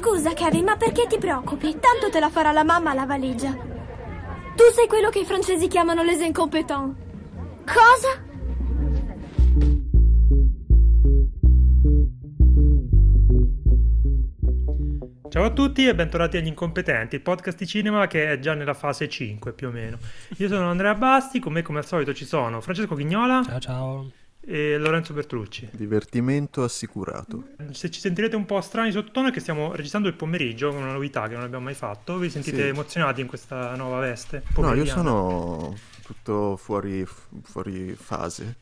Scusa, Kevin, ma perché ti preoccupi? Tanto te la farà la mamma la valigia. Tu sei quello che i francesi chiamano les incompetents. Cosa? Ciao a tutti e bentornati agli Incompetenti, il podcast di cinema che è già nella fase 5 più o meno. Io sono Andrea Basti, con me come al solito ci sono Francesco Chignola Ciao ciao. E Lorenzo Bertolucci. Divertimento assicurato. Se ci sentirete un po' strani sottotono è che stiamo registrando il pomeriggio, con una novità che non abbiamo mai fatto. Vi sentite Sì. emozionati in questa nuova veste? No, io sono tutto fuori, fuori fase.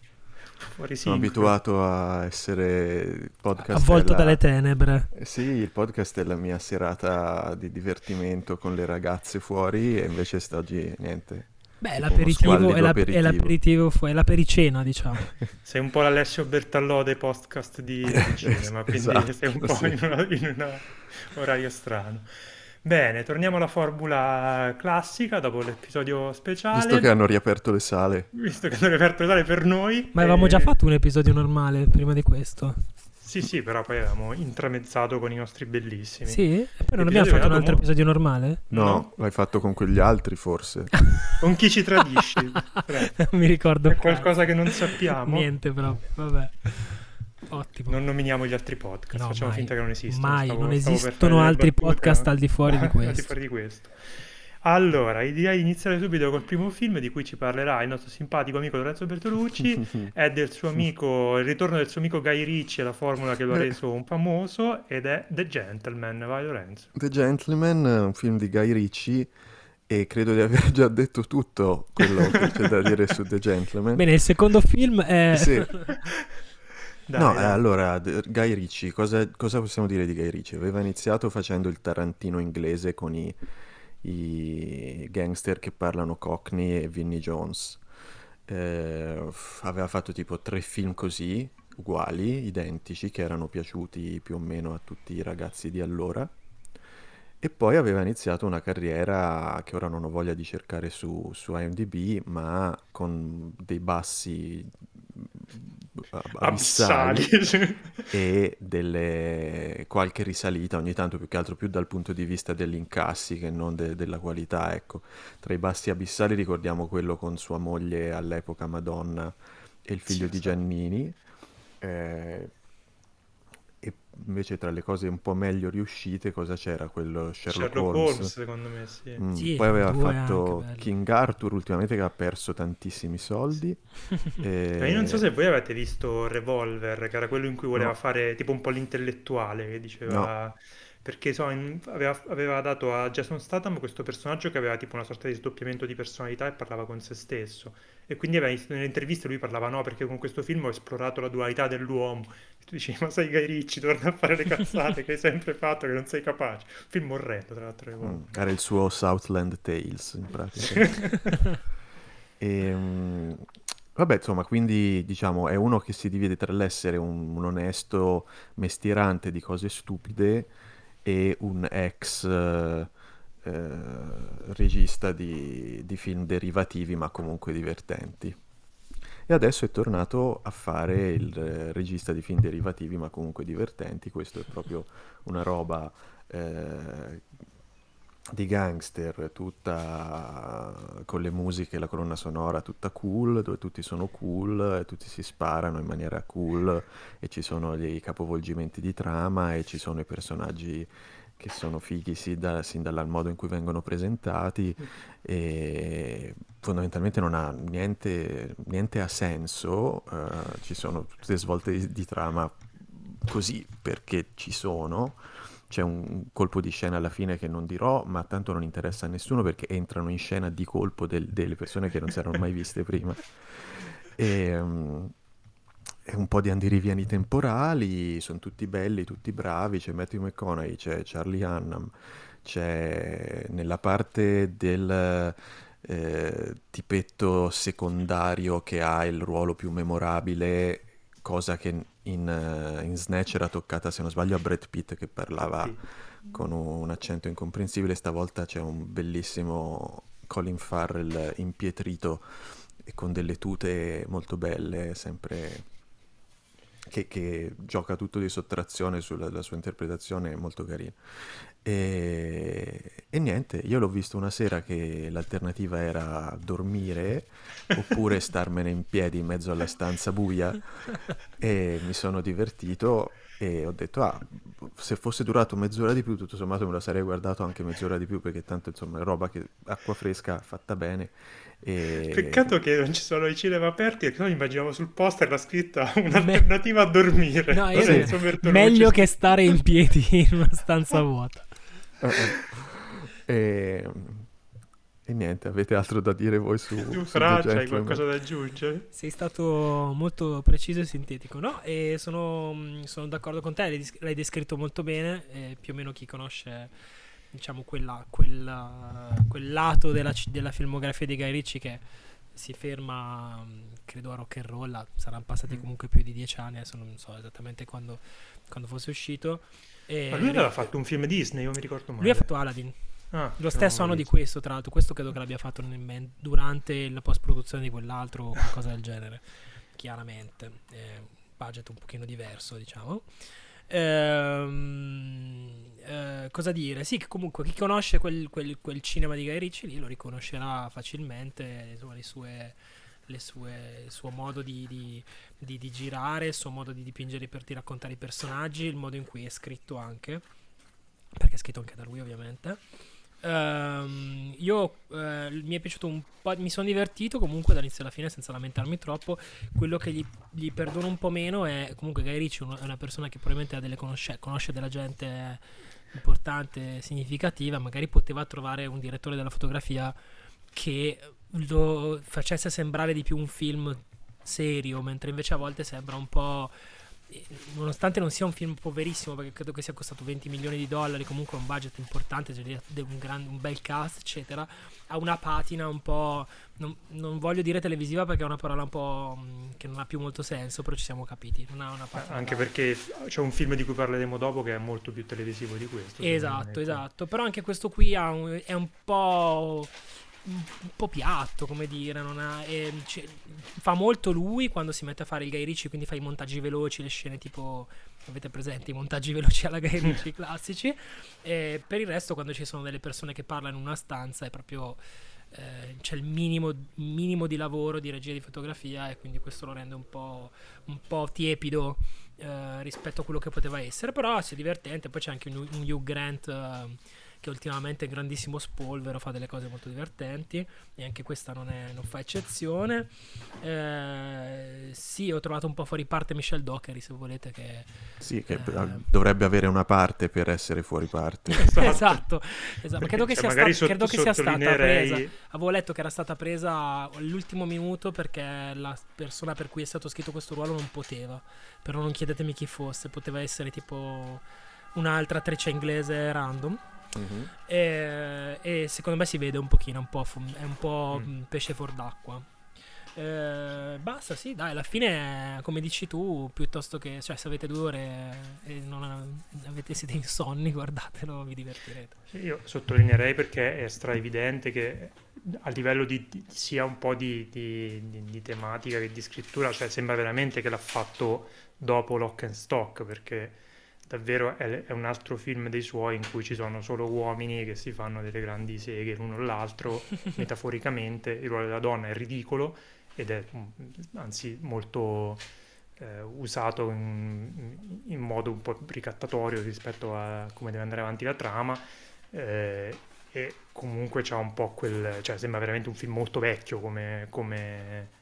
fuori Sono abituato a essere podcast. Avvolto la- dalle tenebre. Eh Sì, il podcast è la mia serata di divertimento con le ragazze fuori e invece st'oggi niente. Beh, l'aperitivo è, la, è aperitivo. l'aperitivo, fu- è l'apericena, diciamo. Sei un po' l'Alessio Bertallò dei podcast di, di cinema, quindi Esatto, sei un po' sì. in, una- in un orario strano. Bene, torniamo alla formula classica dopo l'episodio speciale. Visto che hanno riaperto le sale. Visto che hanno riaperto le sale per noi. Ma avevamo eh, già fatto un episodio normale prima di questo. Sì, sì, però poi avevamo intramezzato con i nostri bellissimi. Sì? E poi non abbiamo fatto un altro mo- episodio normale? No, No. l'hai fatto con quegli altri forse. Con chi ci tradisci? Mi ricordo. È qualcosa che non sappiamo. Niente proprio, vabbè. Ottimo. Non nominiamo gli altri podcast, No, facciamo mai. finta che non esistono. Mai, Stavo- non esistono altri podcast ma- al di fuori di al questo. di fuori di questo. Allora, direi di iniziare subito col primo film di cui ci parlerà il nostro simpatico amico Lorenzo Bertolucci. è del suo amico, il ritorno del suo amico Guy Ritchie, la formula che lo ha reso un famoso, ed è The Gentleman. Vai Lorenzo. The Gentleman, un film di Guy Ritchie e credo di aver già detto tutto quello che c'è da dire su The Gentleman. Bene, il secondo film è... Sì. Dai, No, dai. eh, allora, Guy Ritchie, cosa, cosa possiamo dire di Guy Ritchie? Aveva iniziato facendo il Tarantino inglese con i, i gangster che parlano Cockney e Vinnie Jones. Eh, aveva fatto tipo tre film così, uguali, identici, che erano piaciuti più o meno a tutti i ragazzi di allora. E poi aveva iniziato una carriera che ora non ho voglia di cercare su, su IMDb, ma con dei bassi mm, abissali Abissali. e delle... qualche risalita ogni tanto più che altro più dal punto di vista degli incassi che non de- della qualità, ecco. Tra i bassi abissali ricordiamo quello con sua moglie all'epoca Madonna e il figlio Sì, di. Giannini. eh, E invece tra le cose un po' meglio riuscite cosa c'era? Quello Sherlock, Sherlock Holmes. Holmes, secondo me, sì. Mm, Sì, poi aveva fatto. King Arthur ultimamente che ha perso tantissimi soldi. Ma io non so e- se voi avete visto Revolver, che era quello in cui voleva No. fare tipo un po' l'intellettuale, che diceva... Perché so, in- aveva, aveva dato a Jason Statham questo personaggio che aveva tipo una sorta di sdoppiamento di personalità e parlava con se stesso. E quindi interviste lui parlava no, perché con questo film ho esplorato la dualità dell'uomo. E tu dici, ma sei Guy Ritchie, torna a fare le cazzate che hai sempre fatto, che non sei capace. Film orrendo, tra l'altro. Mm, Revolver. Era il suo Southland Tales in pratica. E, mm, vabbè, insomma, quindi diciamo è uno che si divide tra l'essere un, un onesto mestierante di cose stupide e un ex eh, eh, regista di, di film derivativi ma comunque divertenti. E adesso è tornato a fare il eh, regista di film derivativi ma comunque divertenti. Questo è proprio una roba eh, di gangster, tutta con le musiche la colonna sonora tutta cool, dove tutti sono cool e tutti si sparano in maniera cool e ci sono dei capovolgimenti di trama e ci sono i personaggi che sono fighi sin, da- sin dal modo in cui vengono presentati e fondamentalmente non ha niente, niente ha senso, eh, ci sono tutte svolte di, di trama così perché ci sono. C'è un colpo di scena alla fine che non dirò, ma tanto non interessa a nessuno perché entrano in scena di colpo del- delle persone che non si erano mai viste prima. E, mm, è un po' di andirivieni temporali, sono tutti belli, tutti bravi, c'è Matthew McConaughey, c'è Charlie Hunnam, c'è nella parte del eh, tipetto secondario che ha il ruolo più memorabile, cosa che in, in Snatch era toccata, se non sbaglio, a Brad Pitt che parlava Sì. con un accento incomprensibile, stavolta c'è un bellissimo Colin Farrell impietrito e con delle tute molto belle, sempre che, che gioca tutto di sottrazione sulla la sua interpretazione, è molto carino. E, e niente, io l'ho visto una sera che l'alternativa era dormire oppure starmene in piedi in mezzo alla stanza buia e mi sono divertito e ho detto, ah, se fosse durato mezz'ora di più, tutto sommato me lo sarei guardato anche mezz'ora di più perché tanto insomma è roba che acqua fresca fatta bene. E... Peccato che non ci sono i cinema aperti perché noi immaginavo sul poster la scritta un'alternativa a dormire. No, io sì. Meglio che stare in piedi in una stanza vuota. Uh, e... e... niente, avete altro da dire voi su... Tu Francia, hai qualcosa da aggiungere? Sei stato molto preciso e sintetico, no? E sono, sono d'accordo con te, l'hai descritto molto bene, più o meno chi conosce diciamo quella, quella, quel lato della, della, filmografia di Guy Ritchie che si ferma credo a rock and roll saranno passati mm. comunque più di dieci anni adesso non so esattamente quando, quando fosse uscito. E ma lui aveva fatto un film Disney io mi ricordo male lui ha fatto Aladdin. Ah, lo stesso anno di questo tra l'altro questo credo che l'abbia fatto nel, durante la post produzione di quell'altro o qualcosa del genere chiaramente. Eh, budget un pochino diverso diciamo Ehm, eh, cosa dire? Sì, comunque chi conosce quel, quel, quel, cinema di Guy Ritchie lì lo riconoscerà facilmente, insomma, le sue, le sue, il suo modo di, di, di, di, girare, il suo modo di dipingere per raccontare i personaggi, il modo in cui è scritto anche, perché è scritto anche da lui ovviamente. Uh, io uh, mi è piaciuto un po', mi sono divertito comunque dall'inizio alla fine senza lamentarmi troppo. Quello che gli, gli perdono un po' meno è comunque Guy Ritchie è una persona che probabilmente conosce, conosce della gente importante, significativa. Magari poteva trovare un direttore della fotografia che lo facesse sembrare di più un film serio, mentre invece a volte sembra un po' nonostante non sia un film poverissimo perché credo che sia costato 20 milioni di dollari comunque un budget importante cioè un, gran, un, bel cast eccetera ha una patina un po' non, non, voglio dire televisiva perché è una parola un po' mm, che non ha più molto senso però ci siamo capiti anche perché c'è un film di cui parleremo dopo che è molto più televisivo di questo esatto esatto però anche questo qui un, è un po' un po' piatto, come dire, ha, eh, cioè, fa molto lui quando si mette a fare il Guy Ritchie, quindi fa i montaggi veloci, le scene tipo, avete presente, i montaggi veloci alla Guy Ritchie classici, e per il resto quando ci sono delle persone che parlano in una stanza è proprio... Eh, c'è il minimo, minimo, di lavoro di regia di fotografia e quindi questo lo rende un po', un po tiepido eh, rispetto a quello che poteva essere però è divertente poi c'è anche un, un Hugh Grant eh, che ultimamente è grandissimo spolvero, fa delle cose molto divertenti e anche questa non, è, non fa eccezione. Eh, sì, ho trovato un po' fuori parte Michelle Dockery, se volete, che... Sì, che eh, dovrebbe avere una parte per essere fuori parte. esatto, esatto. esatto. credo che, cioè, sia, sta- sotto, credo che sia stata presa. Avevo letto che era stata presa all'ultimo minuto perché la persona per cui è stato scritto questo ruolo non poteva. Però non chiedetemi chi fosse, poteva essere tipo un'altra attrice inglese random. Mm-hmm. E, e, secondo me si vede un pochino, un po', è un po' mm. pesce fuor d'acqua. Eh, basta, sì, dai, alla fine, come dici tu, piuttosto che, cioè, se avete due ore e non avete, siete insonni, guardatelo, vi divertirete. Io sottolineerei perché è stra evidente che a livello di, di sia un po' di, di, di, tematica che di scrittura, cioè sembra veramente che l'ha fatto dopo Lock and Stock, perché davvero è, è, un altro film dei suoi in cui ci sono solo uomini che si fanno delle grandi seghe l'uno o l'altro, metaforicamente, il ruolo della donna è ridicolo ed è mm, anzi molto eh, usato in, in, modo un po' ricattatorio rispetto a come deve andare avanti la trama eh, e comunque c'ha un po' quel, cioè sembra veramente un film molto vecchio come... come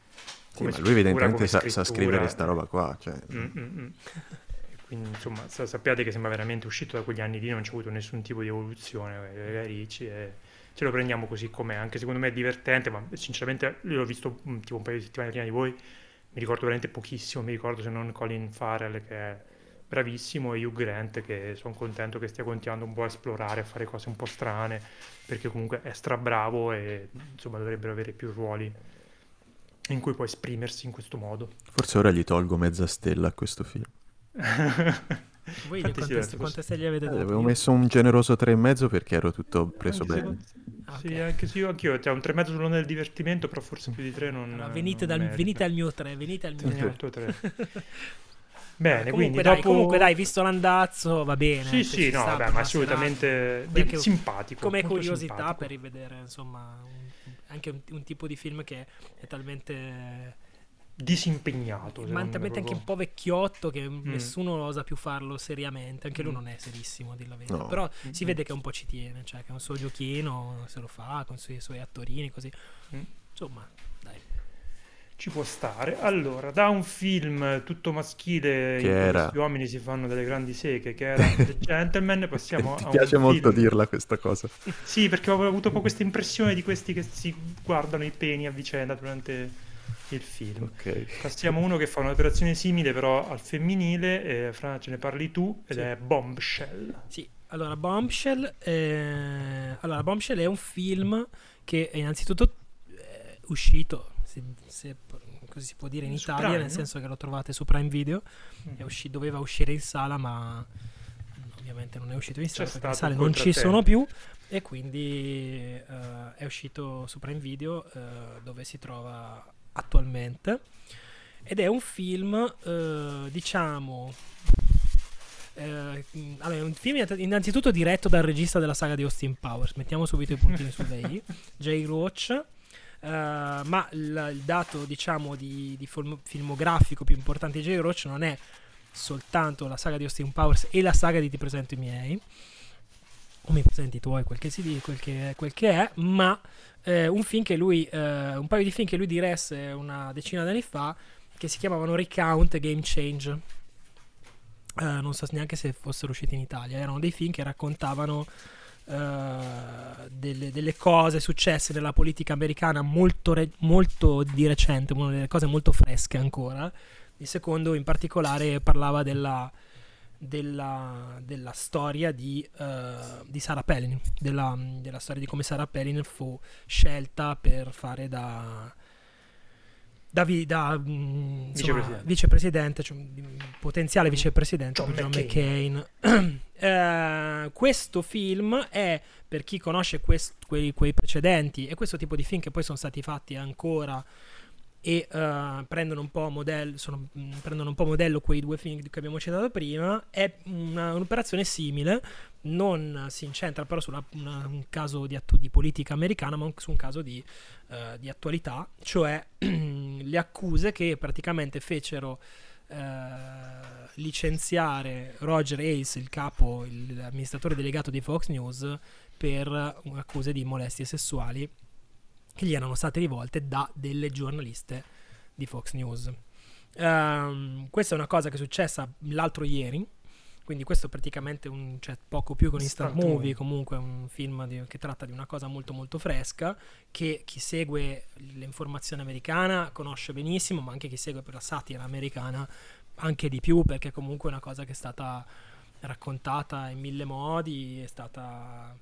sì, ma lui evidentemente sa, sa, scrivere sta roba qua. Cioè. Mm-mm. Quindi insomma sappiate che sembra veramente uscito da quegli anni lì, non c'è avuto nessun tipo di evoluzione, eh, Ricci, e ce lo prendiamo così com'è, anche secondo me è divertente, ma sinceramente l'ho visto un, tipo un paio di settimane prima di voi, mi ricordo veramente pochissimo, mi ricordo se non Colin Farrell che è bravissimo e Hugh Grant che sono contento che stia continuando un po' a esplorare, a fare cose un po' strane, perché comunque è strabravo e insomma dovrebbero avere più ruoli in cui può esprimersi in questo modo. Forse ora gli tolgo mezza stella a questo film. Voi quante, sì, quante stelle avete dato? Avevo messo un generoso 3,5 perché ero tutto preso anche bene. Se... Ah, sì, anche se io anch'io, cioè un 3,5 sull'onda del divertimento, però forse più di 3 non... Allora, venite, non dal, venite, al mio 3, venite al mio 3. Bene, comunque, quindi dai, dopo... comunque dai, visto l'andazzo va bene. Sì, se sì, no, vabbè, ma assolutamente di- Anche simpatico. Come curiosità simpatico. per rivedere, insomma, un- anche un, un tipo di film che è talmente Disimpegnato. ma secondo me, talmente anche proprio. un po' vecchiotto che nessuno osa più farlo seriamente. Anche lui Mm. non è serissimo, a dir la verità. No. Però si Mm. vede che un po' ci tiene, cioè che è un suo giochino, se lo fa con i suoi, i suoi attorini, così. Mm. Insomma, dai. Ci può stare. Allora, da un film tutto maschile Che in cui era? questi uomini si fanno delle grandi seghe, che era The Gentleman, passiamo Ti a un piace molto film- dirla questa cosa. Sì, perché ho avuto un po' questa impressione di questi che si guardano i peni a vicenda durante il film. Ok. Passiamo a uno che fa un'operazione simile però al femminile, e Fra ce ne parli tu, ed Sì. è Bombshell. Sì, allora Bombshell, eh, allora, Bombshell è un film che è innanzitutto è uscito, se, se così si può dire, in Su Italia, Prime, nel senso che lo trovate su Prime Video, Mm. è usci- doveva uscire in sala ma ovviamente non è uscito in sala perché stato sale non ci sono più e quindi eh, è uscito su Prime Video eh, dove si trova attualmente ed è un film eh, diciamo eh, allora, è un film innanzitutto diretto dal regista della saga di Austin Powers. Mettiamo subito i puntini su lei Jay Roach. Eh, ma il, il dato diciamo di, di film- filmografico più importante di Jay Roach non è soltanto la saga di Austin Powers e la saga di Ti presento i miei o mi presenti i tuoi quel che si dice quel che, quel che è ma eh, un film che lui eh, un paio di film che lui diresse una decina di anni fa che si chiamavano Recount Game Change Eh, non so neanche se fossero usciti in Italia erano dei film che raccontavano eh, delle, delle cose successe nella politica americana molto, re- molto di recente, delle cose molto fresche ancora. Il secondo in particolare parlava della, della, della storia di, eh, di Sarah Palin, della, della storia di come Sarah Palin fu scelta per fare da... Da, vi- da, mm, insomma, Vicepresidente. vicepresidente, cioè, mm, potenziale vicepresidente John per John McCain. McCain. Eh, questo film è per chi conosce quest- quei, quei precedenti e questo tipo di film che poi sono stati fatti ancora e eh, prendono, un po modello, sono- mh, prendono un po' modello quei due film che abbiamo citato prima è una- un'operazione simile non si incentra però su un caso di, attu- di politica americana ma su un caso di, eh, di attualità cioè le accuse che praticamente fecero eh, licenziare Roger Ailes, il capo, l'amministratore delegato di Fox News, per uh, accuse di molestie sessuali che gli erano state rivolte da delle giornaliste di Fox News. Ehm, questa è una cosa che è successa l'altro ieri. Quindi questo è praticamente un, cioè, poco più che un instant movie. comunque un film di- che tratta di una cosa molto molto fresca, che chi segue l'informazione americana conosce benissimo, ma anche chi segue per la satira americana anche di più, perché comunque è una cosa che è stata raccontata in mille modi, è stata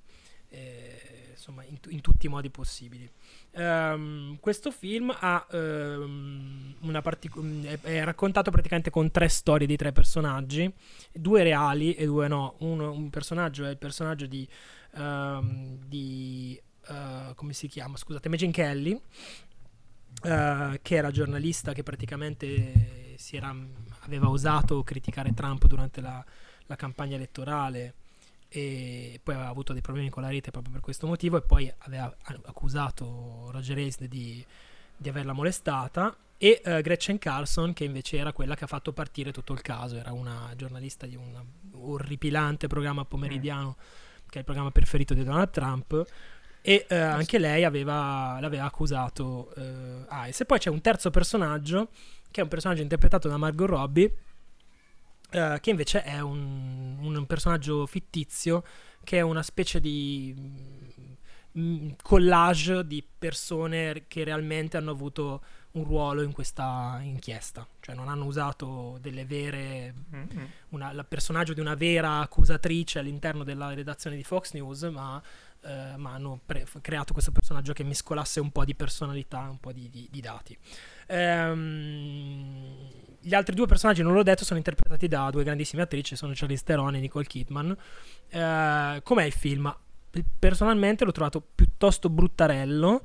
eh, insomma in, tu- in tutti i modi possibili. Ehm, questo film ha ehm, una partic- è, è raccontato praticamente con tre storie di tre personaggi, due reali e due no. Uno, un personaggio è il personaggio di, ehm, di eh, come si chiama? Scusate, Megyn Kelly. eh, che era giornalista che praticamente era, aveva osato criticare Trump durante la, la campagna elettorale e poi aveva avuto dei problemi con la rete proprio per questo motivo e poi aveva accusato Roger Ailes di, di averla molestata e eh, Gretchen Carlson che invece era quella che ha fatto partire tutto il caso era una giornalista di un orripilante programma pomeridiano che è il programma preferito di Donald Trump e eh, anche lei aveva, l'aveva accusato eh, Ailes e poi c'è un terzo personaggio che è un personaggio interpretato da Margot Robbie eh, che invece è un, un personaggio fittizio che è una specie di mm, collage di persone che realmente hanno avuto un ruolo in questa inchiesta, cioè non hanno usato delle vere Mm-mm. una- il personaggio di una vera accusatrice all'interno della redazione di Fox News, ma, eh, ma hanno pre- creato questo personaggio che mescolasse un po' di personalità, un po' di, di- di dati. Ehm, gli altri due personaggi, non l'ho detto, sono interpretati da due grandissime attrici, sono Charlize Theron e Nicole Kidman. Eh, com'è il film? Personalmente l'ho trovato piuttosto bruttarello.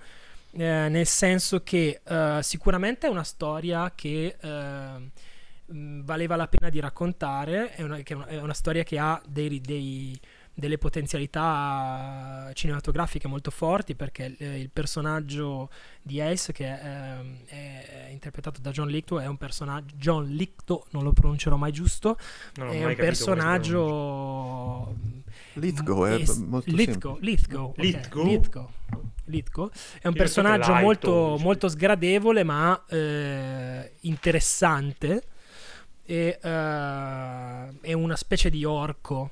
eh, nel senso che eh, sicuramente è una storia che eh, valeva la pena di raccontare, è una, è una, è una storia che ha dei, dei delle potenzialità cinematografiche molto forti perché eh, il personaggio di Ace che eh, è, interpretato da John Licto è un personaggio John Licto non lo pronuncerò mai giusto Non è mai un personaggio Lithgow è molto Lithgow, Lithgow, ok, Lithgow? Lithgow. Lithgow. è un Io personaggio molto, molto sgradevole ma eh, interessante e eh, è una specie di orco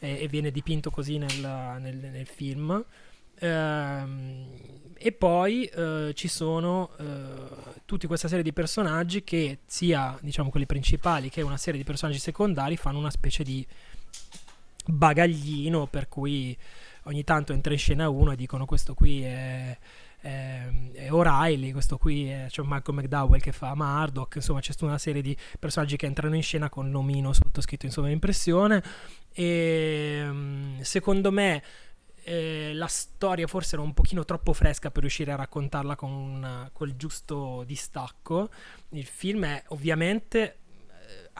e, e viene dipinto così nel, nel- nel film. Ehm, e poi eh, ci sono eh, tutta questa serie di personaggi che sia diciamo quelli principali che una serie di personaggi secondari fanno una specie di bagaglino per cui ogni tanto entra in scena uno e dicono questo qui è, è O'Reilly, questo qui è c'è Malcolm McDowell che fa Murdoch, insomma c'è tutta una serie di personaggi che entrano in scena con nomino sottoscritto in sovraimpressione e mm, secondo me eh, la storia forse era un pochino troppo fresca per riuscire a raccontarla con una- col giusto distacco. Il film è ovviamente.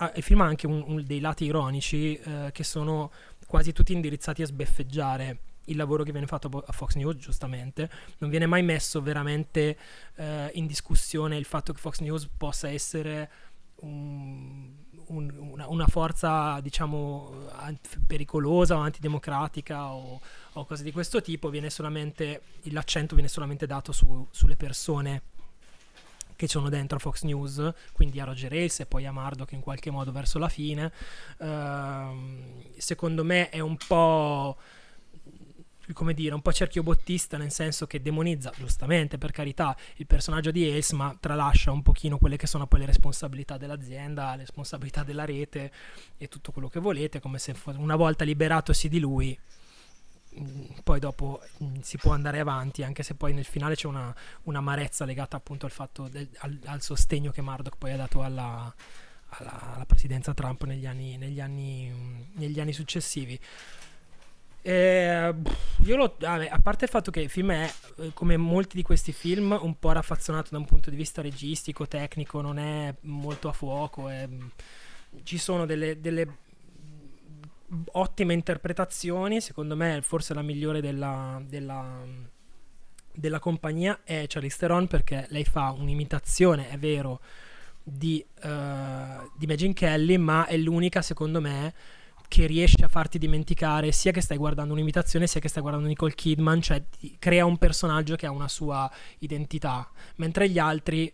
eh, il film ha anche un- un- dei lati ironici eh, che sono quasi tutti indirizzati a sbeffeggiare il lavoro che viene fatto a Fox News, giustamente. Non viene mai messo veramente eh, in discussione il fatto che Fox News possa essere un- un- una, una forza, diciamo, pericolosa o antidemocratica o, o cose di questo tipo, viene solamente, l'accento viene solamente dato su- sulle persone che sono dentro Fox News, quindi a Roger Ailes e poi a Murdoch in qualche modo verso la fine. Ehm, secondo me è un po' come dire, un po' cerchio bottista nel senso che demonizza, giustamente per carità, il personaggio di Ace, ma tralascia un pochino quelle che sono poi le responsabilità dell'azienda, le responsabilità della rete e tutto quello che volete, come se una volta liberatosi di lui mh, poi dopo mh, si può andare avanti anche se poi nel finale c'è una, un'amarezza legata appunto al fatto del- al, al sostegno che Murdoch poi ha dato alla, alla- alla presidenza Trump negli anni, negli anni, mh, negli anni successivi eh, io lo, a parte il fatto che il film è, eh, come molti di questi film, un po' raffazzonato da un punto di vista registico, tecnico, non è molto a fuoco. è- ci sono delle, delle ottime interpretazioni. Secondo me, forse la migliore della, della, della compagnia è Charlize Theron perché lei fa un'imitazione, è vero, di, eh, di Megyn Kelly, ma è l'unica, secondo me, che riesce a farti dimenticare sia che stai guardando un'imitazione sia che stai guardando Nicole Kidman, cioè ti crea un personaggio che ha una sua identità, mentre gli altri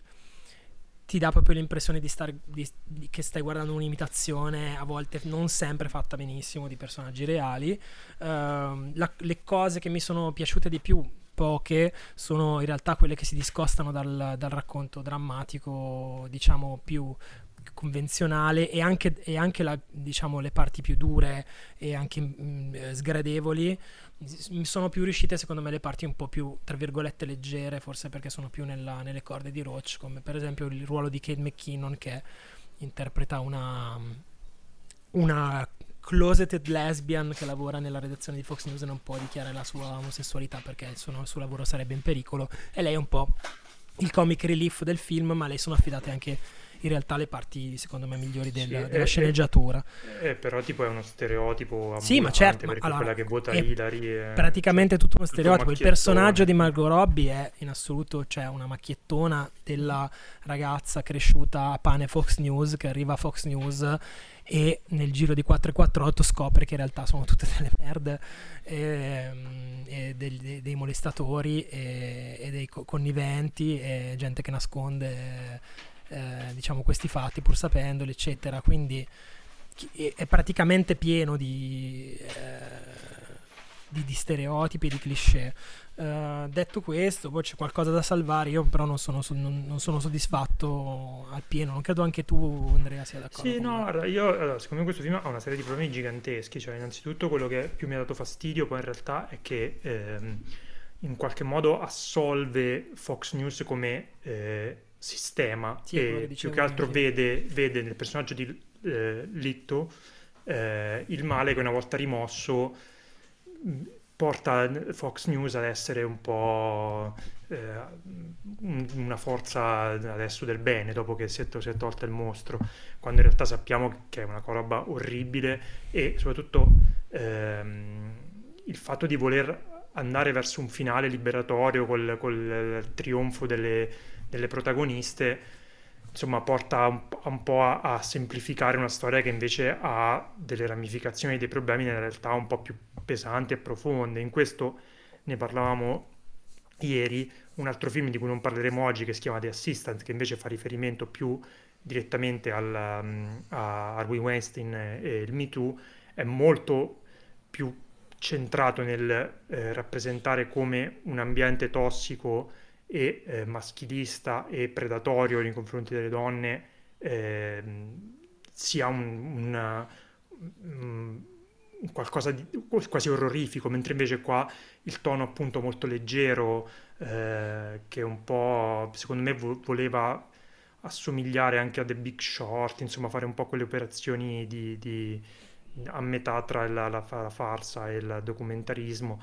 ti dà proprio l'impressione di star, di- di- che stai guardando un'imitazione, a volte non sempre fatta benissimo, di personaggi reali. Ehm, la- le cose che mi sono piaciute di più, poche, sono in realtà quelle che si discostano dal, dal racconto drammatico, diciamo, più convenzionale e anche, e anche la- diciamo, le parti più dure e anche mm, eh, sgradevoli sono più riuscite secondo me le parti un po' più tra virgolette leggere forse perché sono più nella- nelle corde di Roach come per esempio il ruolo di Kate McKinnon che interpreta una una closeted lesbian che lavora nella redazione di Fox News e non può dichiarare la sua omosessualità perché il suo, il suo lavoro sarebbe in pericolo. E lei è un po' il comic relief del film ma le sono affidate anche in realtà le parti secondo me migliori del- Sì, della e- e- sceneggiatura Eh, però tipo è uno stereotipo Sì, ma certo, ma allora, quella che vota è Hillary è praticamente tutto uno tutto stereotipo. Il macchiettone. personaggio di Margot Robbie è in assoluto cioè una macchiettona della ragazza cresciuta a pane Fox News che arriva a Fox News e nel giro di 448 scopre che in realtà sono tutte delle merde ehm, e dei, dei- dei molestatori e, e dei co- conniventi e gente che nasconde eh, diciamo questi fatti pur sapendoli eccetera quindi è- praticamente pieno di, eh, di, di stereotipi, di cliché. Eh, detto questo, poi c'è qualcosa da salvare. Io, però, non sono, so- non- non sono soddisfatto al pieno. Non credo anche tu, Andrea, sia d'accordo. Sì, no, guarda, io allora, secondo me questo film ha una serie di problemi giganteschi. Cioè, innanzitutto quello che più mi ha dato fastidio poi in realtà è che ehm, in qualche modo assolve Fox News come eh, sistema Sì, e che più che altro vede, vede nel personaggio di eh, Litto eh, il male che una volta rimosso mh, porta Fox News ad essere un po' eh, una forza adesso del bene dopo che si è, si è tolta il mostro, quando in realtà sappiamo che è una roba orribile e soprattutto ehm, il fatto di voler andare verso un finale liberatorio col, col trionfo delle, delle protagoniste insomma porta un, un po' a, a, semplificare una storia che invece ha delle ramificazioni, dei problemi nella realtà un po' più pesanti e profonde. In questo ne parlavamo ieri, un altro film di cui non parleremo oggi che si chiama The Assistant, che invece fa riferimento più direttamente al, a Harvey Weinstein e il Me Too, è molto più centrato nel eh, rappresentare come un ambiente tossico e eh, maschilista e predatorio nei confronti delle donne eh, sia un, una, un, qualcosa di quasi orrorifico, mentre invece qua il tono appunto molto leggero, eh, che un po' secondo me vo- voleva assomigliare anche a The Big Short, insomma fare un po' quelle operazioni di, di a metà tra la, la, la farsa e il documentarismo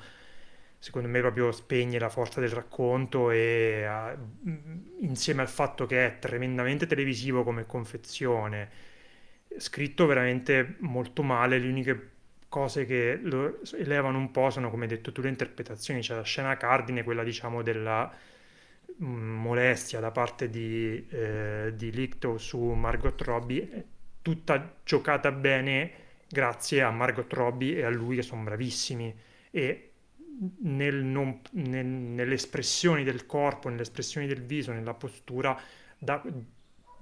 secondo me proprio spegne la forza del racconto e uh, insieme al fatto che è tremendamente televisivo come confezione, scritto veramente molto male, le uniche cose che lo elevano un po' sono come hai detto tu le interpretazioni, c'è la scena cardine, quella diciamo della molestia da parte di, eh, di Licto su Margot Robbie, tutta giocata bene grazie a Margot Robbie e a lui che sono bravissimi. E nel non, nel, nelle espressioni del corpo, nelle espressioni del viso, nella postura, da,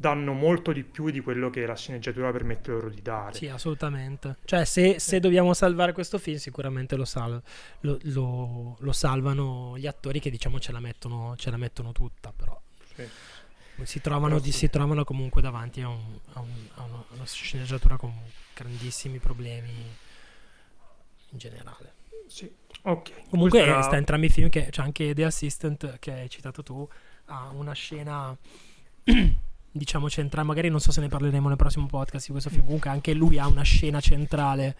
danno molto di più di quello che la sceneggiatura permette loro di dare. Sì, assolutamente. Cioè, se, se dobbiamo salvare questo film, sicuramente lo, sal- lo, lo, lo, salvano gli attori che diciamo ce la mettono, ce la mettono tutta, però. Sì. Si, trovano, però sì. si trovano, comunque davanti a, un, a, un, a, una, a una sceneggiatura con grandissimi problemi in generale. Sì, ok. Comunque era... sta entrambi i film che c'è anche The Assistant che hai citato tu, ha una scena diciamo centrale, magari non so se ne parleremo nel prossimo podcast di questo film, comunque anche lui ha una scena centrale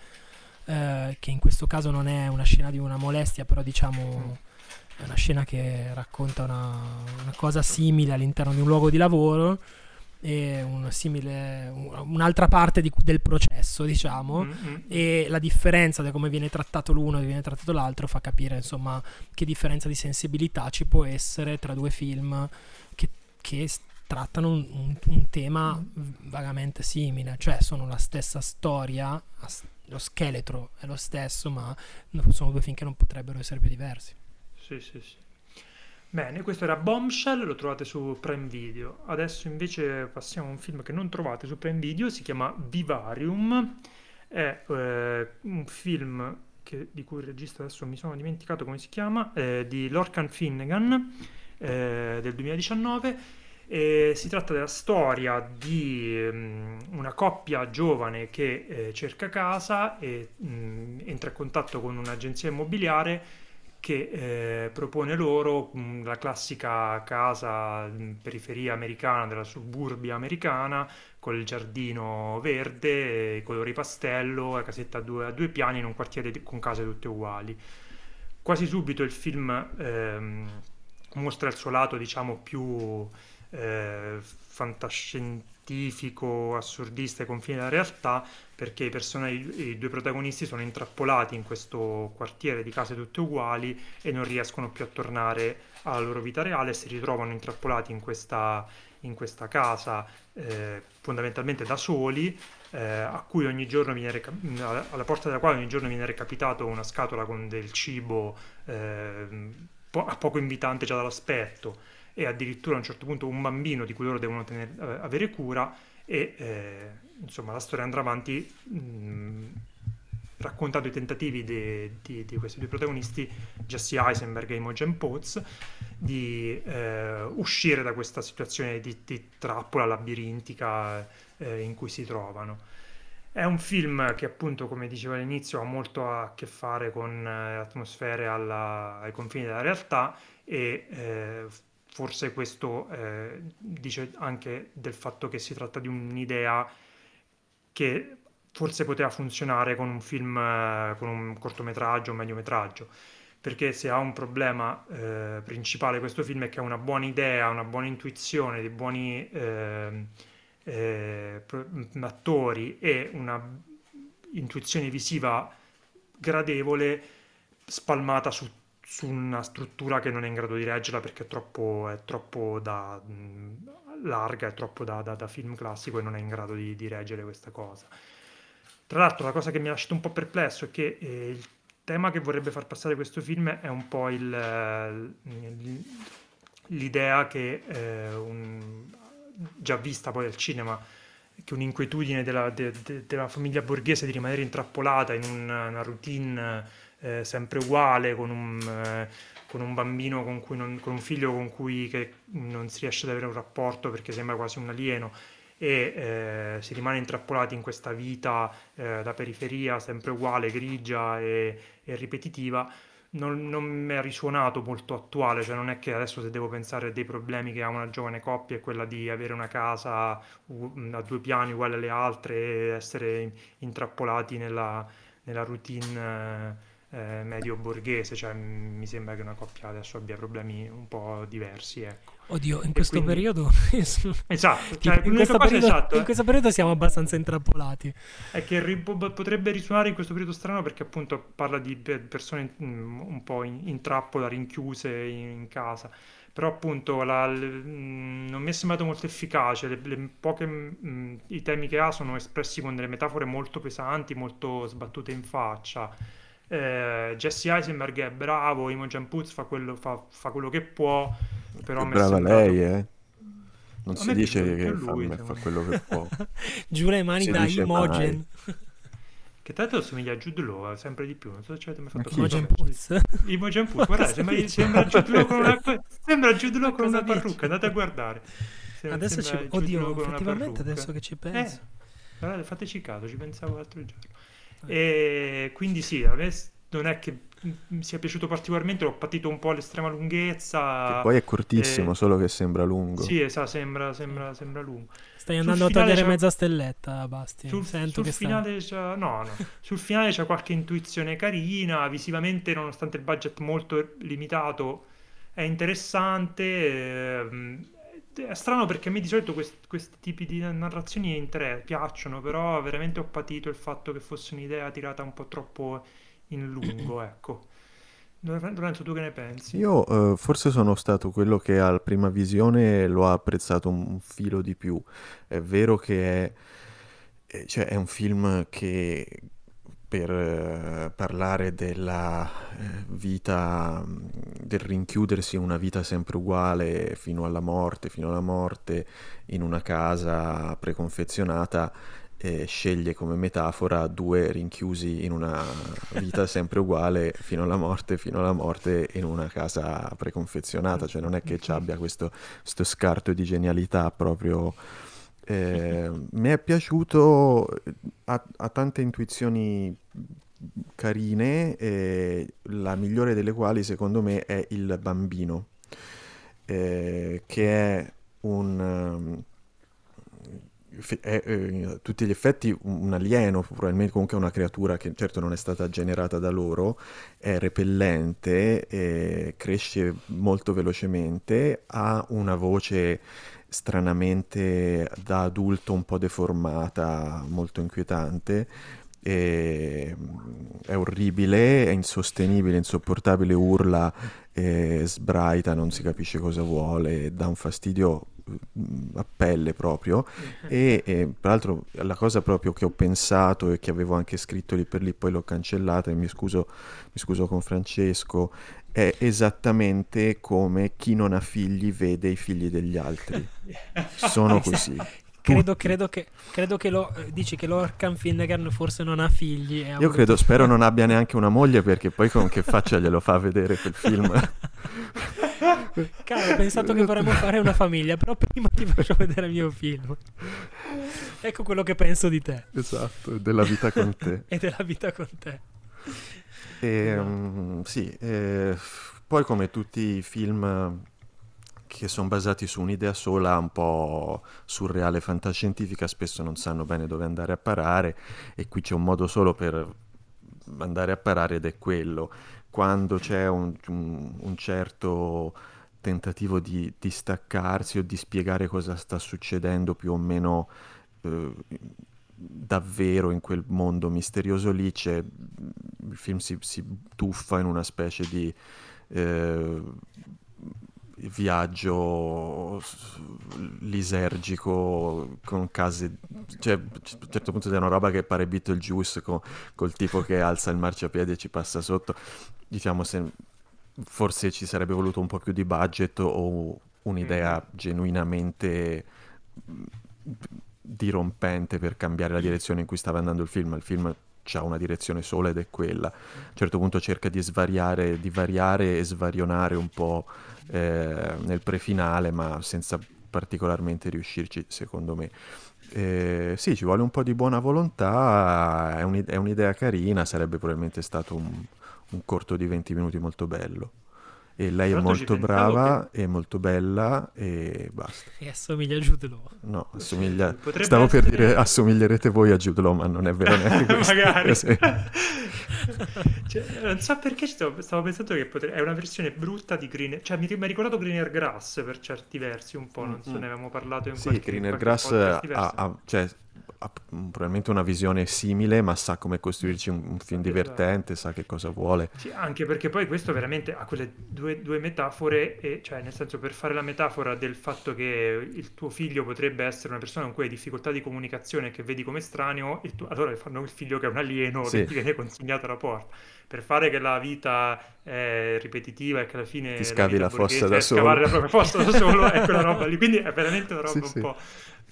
eh, che in questo caso non è una scena di una molestia, però diciamo è una scena che racconta una, una cosa simile all'interno di un luogo di lavoro e un simile, un'altra parte di, del processo, diciamo, mm-hmm. e la differenza da come viene trattato l'uno e viene trattato l'altro fa capire, insomma, che differenza di sensibilità ci può essere tra due film che, che trattano un, un, un, tema vagamente simile, cioè sono la stessa storia, lo scheletro è lo stesso, ma sono due film che non potrebbero essere più diversi. Sì, sì, sì. Bene, questo era Bombshell, lo trovate su Prime Video. Adesso invece passiamo a un film che non trovate su Prime Video, si chiama Vivarium. È eh, un film che, di cui il regista adesso mi sono dimenticato come si chiama, eh, di Lorcan Finnegan eh, del 2019. E si tratta della storia di um, una coppia giovane che eh, cerca casa e um, entra in contatto con un'agenzia immobiliare che eh, propone loro mh, mm, la classica casa in periferia americana, della suburbia americana, con il giardino verde, i colori pastello, la casetta a due, a due piani in un quartiere di, con case tutte uguali. Quasi subito il film ehm, mostra il suo lato, diciamo, più eh, fantascientifico, assurdista ai confini della realtà, perché i, i due protagonisti sono intrappolati in questo quartiere di case tutte uguali e non riescono più a tornare alla loro vita reale si ritrovano intrappolati in questa, in questa casa eh, fondamentalmente da soli, eh, reca- alla porta della quale ogni giorno viene recapitato una scatola con del cibo eh, po- poco invitante già dall'aspetto e addirittura a un certo punto un bambino di cui loro devono tenere, eh, avere cura e eh, insomma la storia andrà avanti mh, raccontando i tentativi di, questi due protagonisti, Jesse Eisenberg e Imogen Potts, di eh, uscire da questa situazione di, di trappola labirintica eh, in cui si trovano. È un film che appunto, come dicevo all'inizio, ha molto a che fare con eh, atmosfere alla, ai confini della realtà e eh, forse questo eh, dice anche del fatto che si tratta di un'idea che forse poteva funzionare con un film, eh, con un cortometraggio, un mediometraggio, perché se ha un problema eh, principale questo film è che ha una buona idea, una buona intuizione, dei buoni eh, eh, attori e una intuizione visiva gradevole spalmata su, su, una struttura che non è in grado di reggerla perché è troppo, è troppo da, mh, larga, è troppo da, da, da, film classico e non è in grado di, di, reggere questa cosa. Tra l'altro la cosa che mi ha lasciato un po' perplesso è che eh, il tema che vorrebbe far passare questo film è un po' il, l'idea che eh, un, già vista poi al cinema che un'inquietudine della, de, de, della famiglia borghese di rimanere intrappolata in una, una routine eh, sempre uguale, con un, eh, con un bambino con, non, con un figlio con cui non si riesce ad avere un rapporto perché sembra quasi un alieno e eh, si rimane intrappolati in questa vita eh, da periferia sempre uguale, grigia e, e ripetitiva non, non mi è risuonato molto attuale, cioè non è che adesso se devo pensare a dei problemi che ha una giovane coppia è quella di avere una casa a due piani uguale alle altre e essere intrappolati nella, nella routine eh, medio borghese, cioè mi sembra che una coppia adesso abbia problemi un po' diversi, ecco. Oddio, in questo quindi... periodo... esatto, cioè, in, questo periodo, esatto, in questo periodo siamo abbastanza intrappolati. È che ri- potrebbe risuonare in questo periodo strano perché appunto parla di persone mm, un po' in, in trappola, rinchiuse in, in casa però appunto la, le, mh, non mi è sembrato molto efficace, le, le poche, mh, i temi che ha sono espressi con delle metafore molto pesanti, molto sbattute in faccia. Eh, Jesse Eisenberg è bravo, Imogen Poots fa quello, fa, fa quello che può, però... Brava lei, eh. Non si dice che lui, fa, fa, quello che può. Giù le mani da Imogen. Che tra l'altro somiglia a Jude Law sempre di più. Non so se avete mai fatto Imogen Poots. Imogen Poots, guardate, sembra, sembra Jude Law con una, sembra Jude Law con una parrucca. Andate a guardare. Sembra, adesso ci... Oddio, effettivamente adesso che ci penso. Eh, guardate, fateci caso, ci pensavo l'altro giorno. E quindi sì, a me non è che mi sia piaciuto particolarmente, l'ho patito un po' all'estrema lunghezza. Che poi è cortissimo, e... solo che sembra lungo. Sì, esatto, sembra, sembra, sembra lungo. Stai andando sul a togliere c'è... mezza stelletta, Basti. Sul, Sento sul finale c'è... No, no. sul finale c'è qualche intuizione carina, visivamente, nonostante il budget molto limitato, è interessante. Ehm è strano perché a me di solito quest- questi tipi di narrazioni inter- piacciono, però veramente ho patito il fatto che fosse un'idea tirata un po' troppo in lungo, ecco. Lorenzo, tu che ne pensi? Io uh, forse sono stato quello che al prima visione lo ha apprezzato un, filo di più. È vero che è, eh, cioè, è un film che per eh, parlare della eh, vita, mm, del rinchiudersi in una vita sempre uguale fino alla morte, fino alla morte in una casa preconfezionata, eh, sceglie come metafora due rinchiusi in una vita sempre uguale fino alla morte, fino alla morte in una casa preconfezionata, cioè non è che ci abbia questo, questo scarto di genialità proprio eh, mi è piaciuto, ha, ha tante intuizioni carine, eh, la migliore delle quali secondo me è il bambino, eh, che è un... È, è, a tutti gli effetti un alieno, probabilmente comunque una creatura che certo non è stata generata da loro, è repellente, cresce molto velocemente, ha una voce stranamente da adulto un po' deformata, molto inquietante. E, è orribile, è insostenibile, insopportabile, urla, e sbraita, non si capisce cosa vuole, dà un fastidio mm, a pelle proprio e, e tra l'altro la cosa proprio che ho pensato e che avevo anche scritto lì per lì poi l'ho cancellata e mi scuso, mi scuso con Francesco è esattamente come chi non ha figli vede i figli degli altri. Sono così. Credo, credo, che, credo che lo dici che Lorcan Finnegan forse non ha figli. Io credo, spero non abbia neanche una moglie perché poi con che faccia glielo fa vedere quel film. Caro, ho pensato che vorremmo fare una famiglia, però prima ti faccio vedere il mio film. Ecco quello che penso di te. Esatto, della vita con te. e della vita con te. E, um, sì, eh, poi come tutti i film che sono basati su un'idea sola, un po' surreale, fantascientifica, spesso non sanno bene dove andare a parare e qui c'è un modo solo per andare a parare ed è quello. Quando c'è un, un, un certo tentativo di distaccarsi o di spiegare cosa sta succedendo più o meno eh, davvero in quel mondo misterioso lì, c'è, il film si, si tuffa in una specie di eh, viaggio lisergico con case cioè a un certo punto c'è una roba che pare Beetlejuice con, col tipo che alza il marciapiede e ci passa sotto diciamo se forse ci sarebbe voluto un po' più di budget o un'idea mm-hmm. genuinamente dirompente per cambiare la direzione in cui stava andando il film il film ha una direzione sola ed è quella. A un certo punto cerca di svariare, di variare e svarionare un po' eh, nel prefinale, ma senza particolarmente riuscirci, secondo me. Eh, sì, ci vuole un po' di buona volontà, è, un'idea, è un'idea carina, sarebbe probabilmente stato un, un corto di 20 minuti molto bello. E lei è molto brava, che... è molto bella e basta. E assomiglia a Jude Law. No, assomiglia... Potrebbe Stavo essere... per dire assomiglierete voi a Jude Law, ma non è vero neanche questo. Magari. cioè, non so perché stavo, stavo pensando che potrebbe... è una versione brutta di Green... Cioè, mi, mi ha ricordato Greener Grass per certi versi un po', non so, mm-hmm. ne avevamo parlato in sì, qualche Sì, Greener Grass ha, ha, cioè, ha probabilmente una visione simile, ma sa come costruirci un, un film divertente, sa che cosa vuole. Sì, anche perché poi questo veramente ha quelle due, due metafore, e, cioè nel senso per fare la metafora del fatto che il tuo figlio potrebbe essere una persona con cui hai difficoltà di comunicazione che vedi come estraneo, tu, allora fanno il figlio che è un alieno sì. che ti viene consegnato alla porta. Per fare che la vita è ripetitiva e che alla fine ti scavi la, la fossa da solo. Scavare la propria fossa da solo è quella roba lì. Quindi è veramente una roba sì, un sì. po'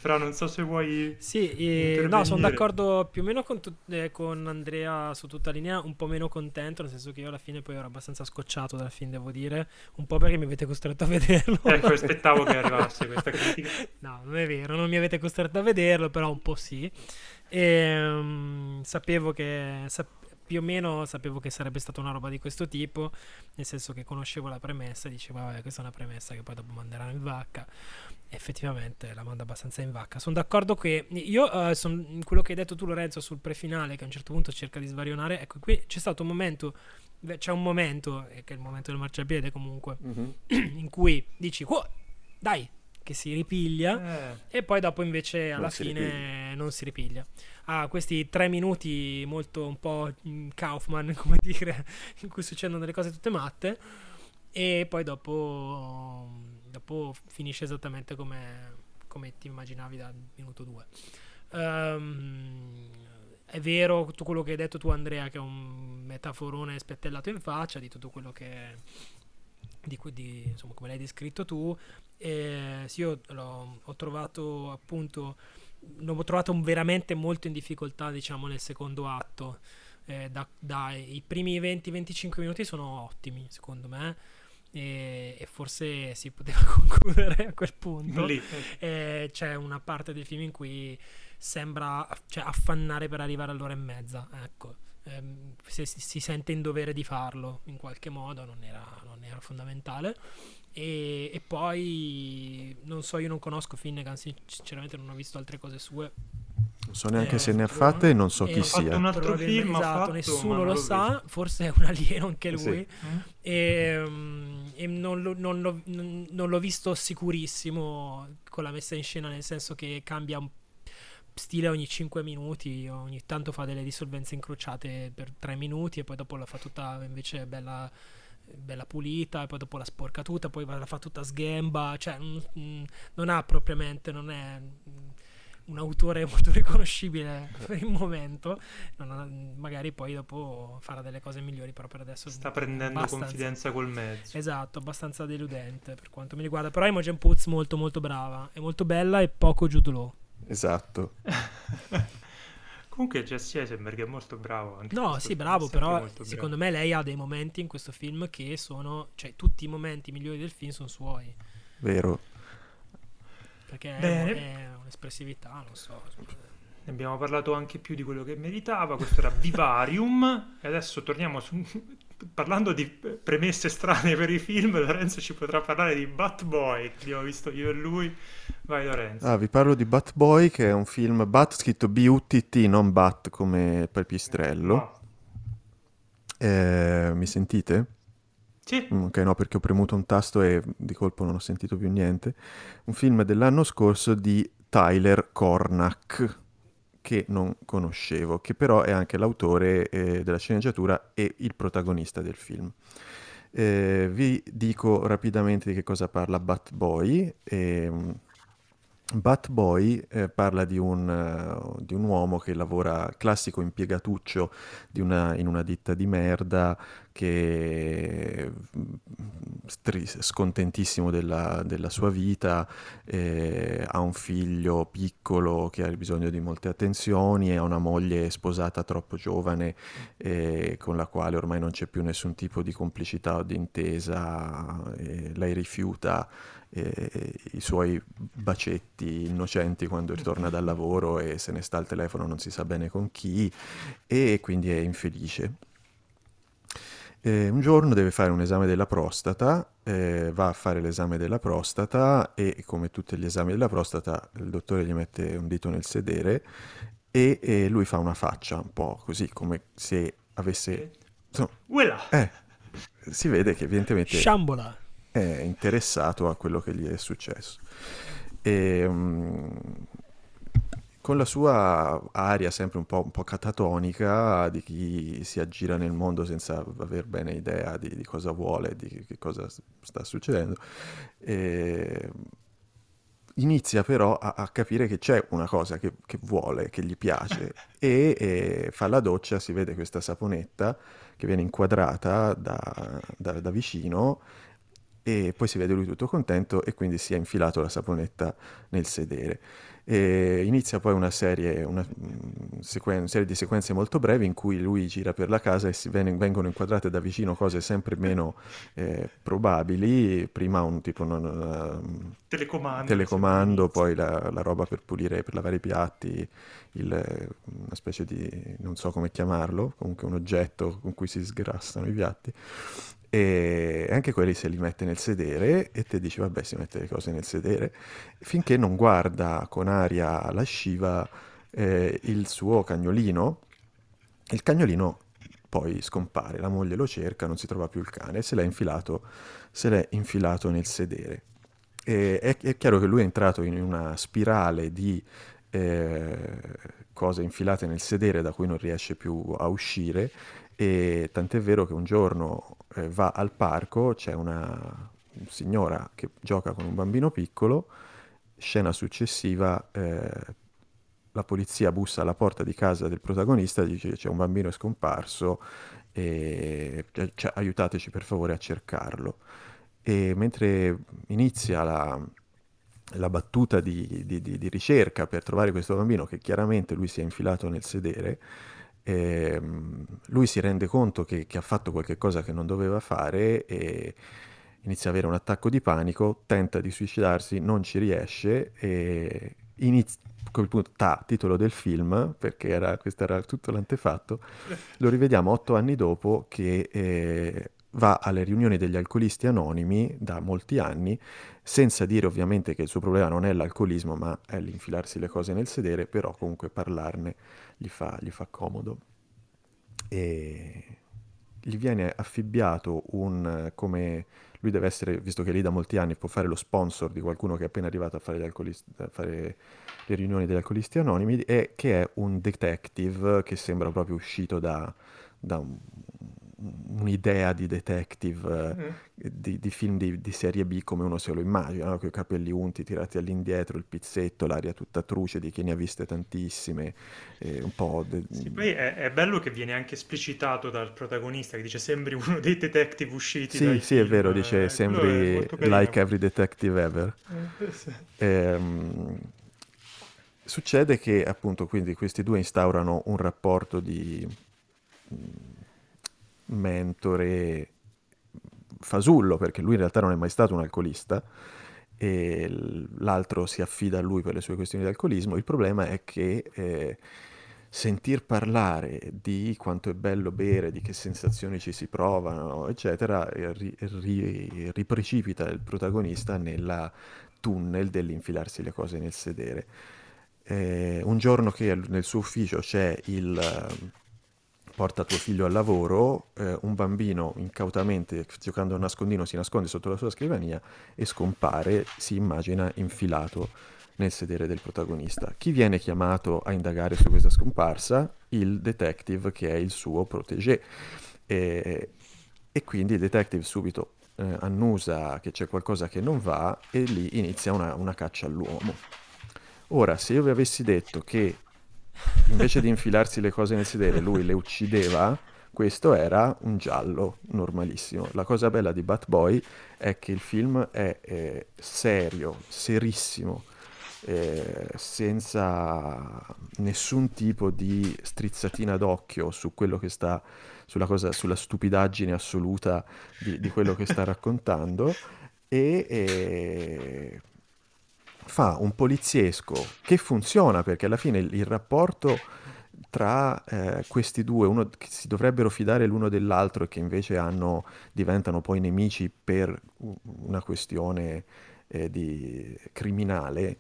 Fra non so se vuoi. Sì, eh, no, sono d'accordo più o meno con, tu- eh, con, Andrea su tutta linea. Un po' meno contento, nel senso che io alla fine poi ero abbastanza scocciato dal film, devo dire. Un po' perché mi avete costretto a vederlo. Ecco, aspettavo che arrivasse questa critica. No, non è vero, non mi avete costretto a vederlo, però un po' sì. E, um, sapevo che. Sap- più o meno sapevo che sarebbe stata una roba di questo tipo, nel senso che conoscevo la premessa e dicevo, vabbè, questa è una premessa che poi dopo manderanno in vacca effettivamente la manda abbastanza in vacca. Sono d'accordo che io, uh, son, quello che hai detto tu, Lorenzo, sul prefinale, che a un certo punto cerca di svarionare, ecco, qui c'è stato un momento, c'è un momento, che è il momento del marciapiede comunque, mm-hmm. in cui dici, oh, dai, che si ripiglia, eh. e poi dopo invece alla non fine non si ripiglia. Ha questi tre minuti molto un po' Kaufman, come dire, in cui succedono delle cose tutte matte, e poi dopo dopo finisce esattamente come, come ti immaginavi dal minuto 2. Um, ehm, è vero tutto quello che hai detto tu Andrea che è un metaforone spettellato in faccia di tutto quello che di, di insomma come l'hai descritto tu e sì io ho trovato appunto l'ho trovato veramente molto in difficoltà diciamo nel secondo atto eh, da, da, i primi 20-25 minuti sono ottimi secondo me e, e, forse si poteva concludere a quel punto. Lì. E c'è una parte del film in cui sembra cioè, affannare per arrivare all'ora e mezza. Ecco. Ehm, si, si, sente in dovere di farlo in qualche modo, non era, non era fondamentale. E, e, poi non so, io non conosco Finnegan, sinceramente non ho visto altre cose sue. Non so neanche eh, se ne ha fatte e non so chi sia. un altro film, esatto, fatto, nessuno lo, sa, forse è un alieno anche lui. Sì. E, um, e non, lo, non, lo, non, l'ho visto sicurissimo con la messa in scena, nel senso che cambia un stile ogni 5 minuti, ogni tanto fa delle dissolvenze incrociate per 3 minuti e poi dopo la fa tutta invece bella bella pulita e poi dopo la sporca tutta poi la fa tutta sghemba cioè non ha propriamente non è un autore molto riconoscibile per il momento. Ha, magari poi dopo farà delle cose migliori, però per adesso sta prendendo confidenza col mezzo. Esatto, abbastanza deludente per quanto mi riguarda. Però Imogen Poots molto molto brava, è molto bella e poco Jude Law. Esatto. Comunque Jesse Eisenberg è molto bravo. Anche no, sì, bravo, però secondo me lei ha dei momenti in questo film che sono, cioè tutti i momenti migliori del film sono suoi. Vero perché Bene. è un'espressività, non so. Ne abbiamo parlato anche più di quello che meritava. Questo era Vivarium. e adesso torniamo su. Parlando di premesse strane per i film, Lorenzo ci potrà parlare di Bat Boy, che abbiamo visto io e lui. Vai Lorenzo. Ah, vi parlo di Bat Boy, che è un film Bat scritto B-U-T-T, non Bat come pipistrello. Ah, Eh, mi sentite? Sì, Mm, Ok, no, perché ho premuto un tasto e di colpo non ho sentito più niente. Un film dell'anno scorso di Tyler Cornack, che non conoscevo, che però è anche l'autore eh, della sceneggiatura e il protagonista del film. Eh, vi dico rapidamente di che cosa parla Bat Boy. Ehm, Bat Boy eh, parla di un, eh, di un uomo che lavora, classico impiegatuccio una- in una ditta di merda, che mm, scontentissimo della, della sua vita, eh, ha un figlio piccolo che ha bisogno di molte attenzioni ha una moglie sposata troppo giovane eh, con la quale ormai non c'è più nessun tipo di complicità o di intesa, e lei rifiuta eh, i suoi bacetti innocenti quando ritorna dal lavoro e se ne sta al telefono non si sa bene con chi e quindi è infelice. Eh, un giorno deve fare un esame della prostata, eh, va a fare l'esame della prostata e come tutti gli esami della prostata il dottore gli mette un dito nel sedere e, e lui fa una faccia un po' così come se avesse... insomma, eh, si vede che evidentemente Sciambola. è interessato a quello che gli è successo. E, mm, con la sua aria sempre un po', un po' catatonica di chi si aggira nel mondo senza aver bene idea di, di cosa vuole, di che cosa sta succedendo, e inizia però a, a capire che c'è una cosa che, che vuole, che gli piace e, e fa la doccia, si vede questa saponetta che viene inquadrata da, da- da vicino e poi si vede lui tutto contento e quindi si è infilato la saponetta nel sedere. E inizia poi una serie, una, mm, sequen- serie di sequenze molto brevi in cui lui gira per la casa e si ven- vengono inquadrate da vicino cose sempre meno eh, probabili. Prima un tipo non- una- Telecomando. telecomando, insomma, poi la, la roba per pulire, per lavare i piatti, il- una specie di, non so come chiamarlo, comunque un oggetto con cui si sgrassano i piatti. E anche quelli se li mette nel sedere e te dici, vabbè, si mette le cose nel sedere, finché non guarda con aria lasciva eh, il suo cagnolino. Il cagnolino poi scompare, la moglie lo cerca, non si trova più il cane, se l'è infilato, se l'è infilato nel sedere. E è, è chiaro che lui è entrato in una spirale di eh, cose infilate nel sedere da cui non riesce più a uscire e tant'è vero che un giorno eh, va al parco, c'è una signora che gioca con un bambino piccolo, scena successiva, eh, la polizia bussa alla porta di casa del protagonista, dice c'è un bambino scomparso e cioè, cioè, aiutateci per favore a cercarlo. E mentre inizia la, la battuta di, di- di- di ricerca per trovare questo bambino, che chiaramente lui si è infilato nel sedere, ehm, lui si rende conto che, che ha fatto qualche cosa che non doveva fare e inizia ad avere un attacco di panico, tenta di suicidarsi, non ci riesce e inizia, a quel punto, ta, titolo del film, perché era, questo era tutto l'antefatto, lo rivediamo otto anni dopo che eh, va alle riunioni degli alcolisti anonimi da molti anni, senza dire ovviamente che il suo problema non è l'alcolismo, ma è l'infilarsi le cose nel sedere, però comunque parlarne gli fa, gli fa comodo. E gli viene affibbiato un, come lui deve essere, visto che lì da molti anni può fare lo sponsor di qualcuno che è appena arrivato a fare, a fare le riunioni degli alcolisti anonimi, e che è un detective che sembra proprio uscito da, da un- un'idea di detective Mm. eh, di, di film di, di serie B come uno se lo immagina, no? Con i capelli unti tirati all'indietro, il pizzetto, l'aria tutta truce di chi ne ha viste tantissime, eh, un po'... de- Sì, poi è, è bello che viene anche esplicitato dal protagonista che dice sembri uno dei detective usciti Sì, sì, è film. vero, Eh, dice è sembri like every detective ever. Eh, sì. Ehm, succede che appunto quindi questi due instaurano un rapporto di mentore fasullo, perché lui in realtà non è mai stato un alcolista e l'altro si affida a lui per le sue questioni di alcolismo. Il problema è che eh, sentir parlare di quanto è bello bere, di che sensazioni ci si provano, eccetera, ri, ri, riprecipita il protagonista nella tunnel dell'infilarsi le cose nel sedere. Eh, un giorno che nel suo ufficio c'è il porta tuo figlio al lavoro, eh, un bambino incautamente giocando a nascondino si nasconde sotto la sua scrivania e scompare, si immagina infilato nel sedere del protagonista. Chi viene chiamato a indagare su questa scomparsa? Il detective che è il suo protégé. E, e quindi il detective subito eh, annusa che c'è qualcosa che non va e lì inizia una, una caccia all'uomo. Ora, se io vi avessi detto che invece di infilarsi le cose nel sedere lui le uccideva, questo era un giallo normalissimo. La cosa bella di Batboy è che il film è, è serio, serissimo, eh, senza nessun tipo di strizzatina d'occhio su quello che sta, sulla, cosa, sulla stupidaggine assoluta di, di quello che sta raccontando e, e, fa un poliziesco che funziona perché alla fine il, il rapporto tra eh, questi due, uno che si dovrebbero fidare l'uno dell'altro e che invece hanno, diventano poi nemici per una questione eh, di, criminale,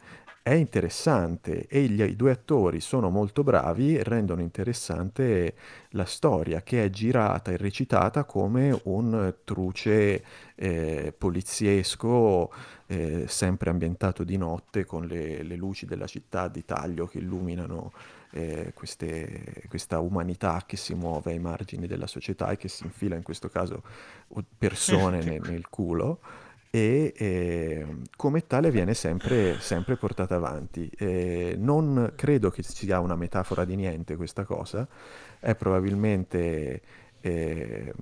è interessante e gli, i due attori sono molto bravi e rendono interessante la storia che è girata e recitata come un truce eh, poliziesco eh, sempre ambientato di notte con le, le, luci della città di taglio che illuminano eh, queste, questa umanità che si muove ai margini della società e che si infila in questo caso persone nel, nel culo e eh, come tale viene sempre, sempre portata avanti. Eh, non credo che sia una metafora di niente questa cosa, è probabilmente eh,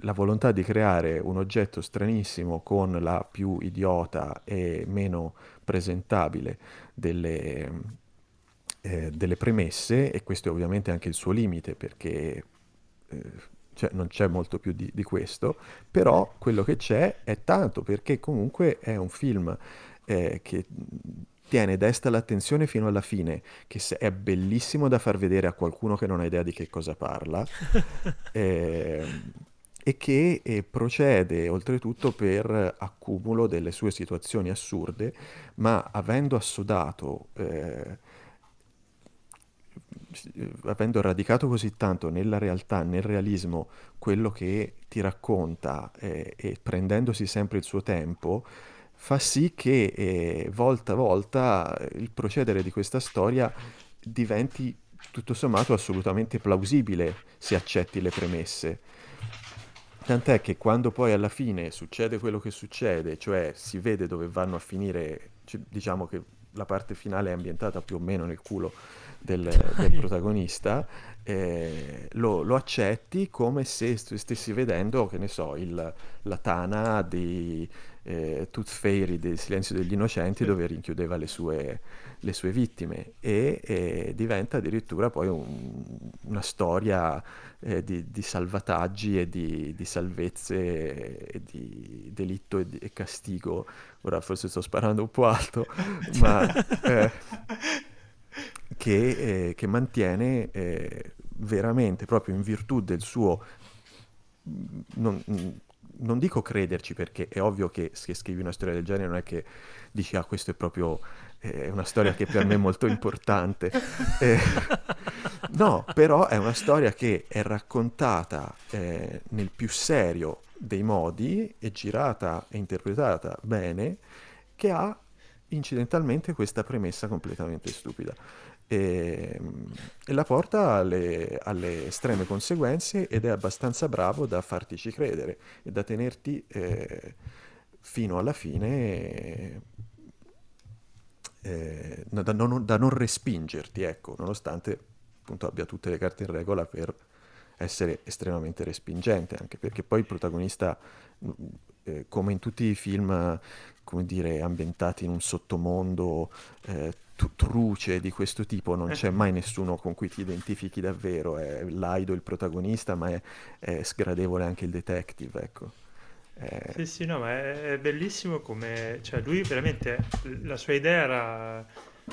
la volontà di creare un oggetto stranissimo con la più idiota e meno presentabile delle, eh, delle premesse e questo è ovviamente anche il suo limite perché eh, cioè non c'è molto più di, di, questo, però quello che c'è è tanto perché comunque è un film eh, che tiene desta l'attenzione fino alla fine, che è bellissimo da far vedere a qualcuno che non ha idea di che cosa parla. eh, e che eh, procede oltretutto per accumulo delle sue situazioni assurde, ma avendo assodato eh, eh, avendo radicato così tanto nella realtà, nel realismo, quello che ti racconta eh, e prendendosi sempre il suo tempo, fa sì che eh, volta a volta il procedere di questa storia diventi tutto sommato assolutamente plausibile se accetti le premesse. Tant'è che quando poi alla fine succede quello che succede, cioè si vede dove vanno a finire, diciamo che la parte finale è ambientata più o meno nel culo del, del protagonista, eh, lo, lo, accetti come se stessi vedendo, che ne so, il, la tana di eh, Tooth Fairy del Silenzio degli Innocenti dove rinchiudeva le sue, le sue vittime. E, e, diventa addirittura poi un, una storia eh, di, di, salvataggi e di, di, salvezze e di delitto e, e, castigo. Ora forse sto sparando un po' alto, ma... Eh, che, eh, che mantiene eh, veramente, proprio in virtù del suo, non, non, dico crederci perché è ovvio che se scrivi una storia del genere non è che dici ah questo è proprio è una storia che per me è molto importante. Eh, no, però è una storia che è raccontata eh, nel più serio dei modi, è girata e interpretata bene, che ha incidentalmente questa premessa completamente stupida. E, e la porta alle, alle, estreme conseguenze ed è abbastanza bravo da fartici credere e da tenerti eh, fino alla fine eh, da, non, da, non, respingerti, ecco, nonostante appunto abbia tutte le carte in regola per essere estremamente respingente, anche perché poi il protagonista, eh, come in tutti i film, come dire, ambientati in un sottomondo eh, truce di questo tipo, non c'è mai nessuno con cui ti identifichi davvero, è Laido il protagonista, ma è, è sgradevole anche il detective, ecco. È... Sì, sì, no, ma è, bellissimo come... Cioè, lui veramente, la sua idea era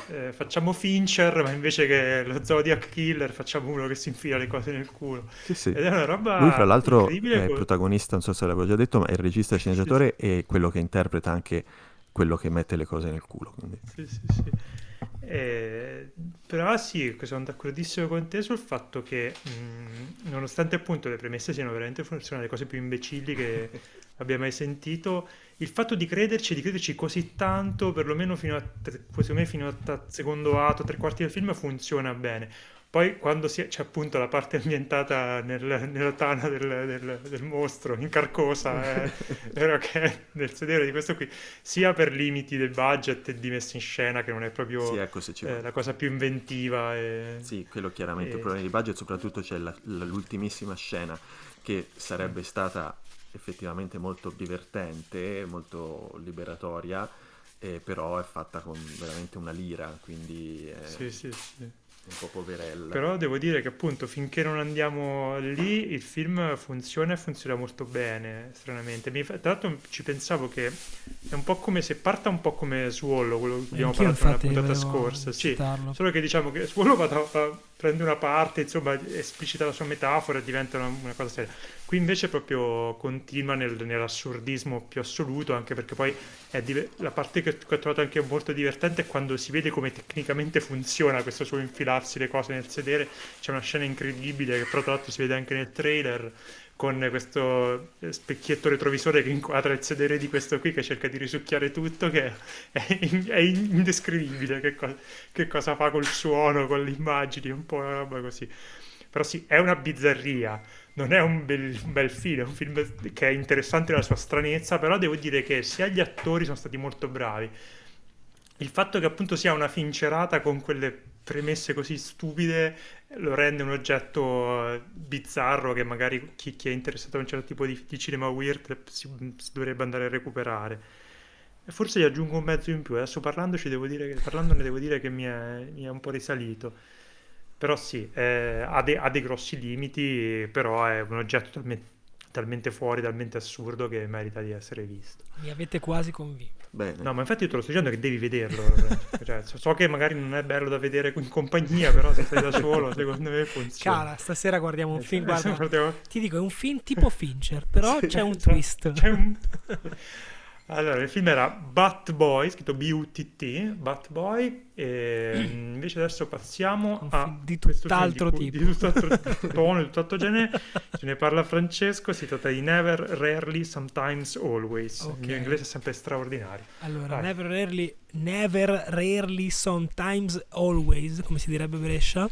eh, facciamo Fincher, ma invece che lo Zodiac Killer facciamo uno che si infila le cose nel culo. Sì, sì. Ed è una roba Lui, fra l'altro, è il protagonista, non so se l'avevo già detto, ma è il regista e sceneggiatore e quello che interpreta anche quello che mette le cose nel culo. Quindi. Sì, sì, sì. Eh, però sì, sono d'accordissimo con te sul fatto che mh, nonostante appunto le premesse siano veramente sono le cose più imbecilli che abbia mai sentito, il fatto di crederci, di crederci così tanto, perlomeno fino a, secondo me fino al secondo atto, tre quarti del film, funziona bene. Poi quando si- c'è appunto la parte ambientata nel- nella tana del, del- del mostro, in carcosa, vero che nel sedere di questo qui, sia per limiti del budget e di messa in scena, che non è Sì, proprio ecco se ci eh, la cosa più inventiva. E... Sì, quello chiaramente e- problema di budget, soprattutto c'è la- la- l'ultimissima scena che sarebbe stata effettivamente molto divertente, molto liberatoria, eh, però è fatta con veramente una lira, quindi è Sì, sì, sì. un po' poverella. Però devo dire che appunto finché non andiamo lì il film funziona e funziona molto bene, stranamente. Mi Tra l'altro ci pensavo che è un po' come se parta un po' come Swallow, quello di cui abbiamo Anch'io parlato nella puntata scorsa. Sì, solo che diciamo che Swallow va da- va- prende una parte, insomma, esplicita la sua metafora e diventa una, una cosa seria. Qui invece proprio continua nel- nell'assurdismo più assoluto, anche perché poi è dive- la parte che, che ho trovato anche molto divertente è quando si vede come tecnicamente funziona questo suo infilarsi le cose nel sedere. C'è una scena incredibile che però tra l'altro si vede anche nel trailer con questo eh, specchietto retrovisore che inquadra il sedere di questo qui che cerca di risucchiare tutto, che è, è indescrivibile che, co- che cosa fa col suono, con le immagini, un po' una roba così. Però sì, è una bizzarria, non è un bel, un bel film, è un film che è interessante nella sua stranezza, però devo dire che sia gli attori sono stati molto bravi. Il fatto che appunto sia una fincerata con quelle premesse così stupide lo rende un oggetto eh, bizzarro che magari chi, chi è interessato a un certo tipo di, di cinema weird si, si dovrebbe andare a recuperare. Forse gli aggiungo un mezzo in più, adesso parlandoci devo dire che, parlandone devo dire che mi è, mi è un po' risalito. Però sì, eh, ha, de- ha dei grossi limiti, però è un oggetto talmente, talmente fuori, talmente assurdo che merita di essere visto. Mi avete quasi convinto. Bene. No, ma infatti io te lo sto dicendo che devi vederlo. Cioè, so so che magari non è bello da vedere in compagnia, però se sei da solo, secondo me funziona. Cara, stasera guardiamo un film, guarda, guardiamo- ti dico, è un film tipo Fincher, però Sì, c'è un twist. C'è un... Allora, il film era Bat Boy, scritto B-U-T-T, Bat Boy, e invece adesso passiamo a di tutt'altro di, tipo. di tutt'altro tono, di tutt'altro genere. Ce ne parla Francesco, si tratta di Never, Rarely, Sometimes, Always. Ok. Il mio inglese è sempre straordinario. Allora, Vai. never rarely, never rarely, sometimes, always, come si direbbe a Brescia,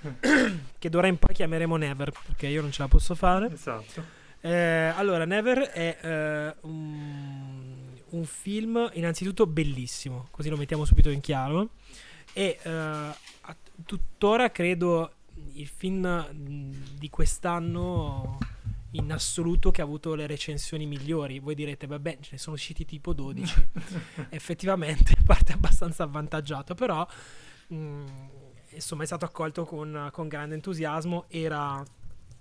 che d'ora in poi chiameremo Never, perché io non ce la posso fare. Esatto. Eh, allora, Never è eh, un, un film innanzitutto bellissimo, così lo mettiamo subito in chiaro. E eh, tuttora credo il film di quest'anno in assoluto che ha avuto le recensioni migliori. Voi direte, vabbè, ce ne sono usciti tipo 12. Effettivamente parte abbastanza avvantaggiato, però mh, insomma è stato accolto con, con grande entusiasmo. Era,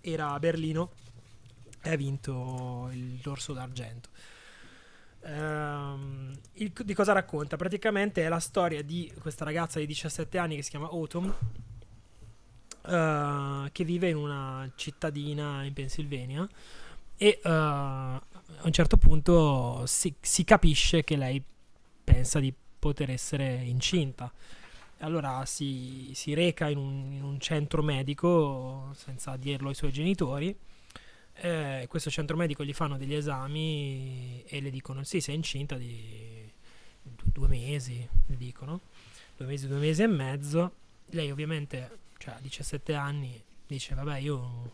era a Berlino e ha vinto il dorso d'argento. Ehm, il- di cosa racconta? Praticamente è la storia di questa ragazza di 17 anni che si chiama Autumn, eh, che vive in una cittadina in Pennsylvania e eh, a un certo punto si, si capisce che lei pensa di poter essere incinta. Allora si, si reca in un, in un centro medico senza dirlo ai suoi genitori. Eh, questo centro medico gli fanno degli esami e le dicono: Sì, sei incinta di du- due mesi. Le dicono due mesi, due mesi e mezzo. Lei, ovviamente, cioè, a 17 anni, dice: Vabbè, io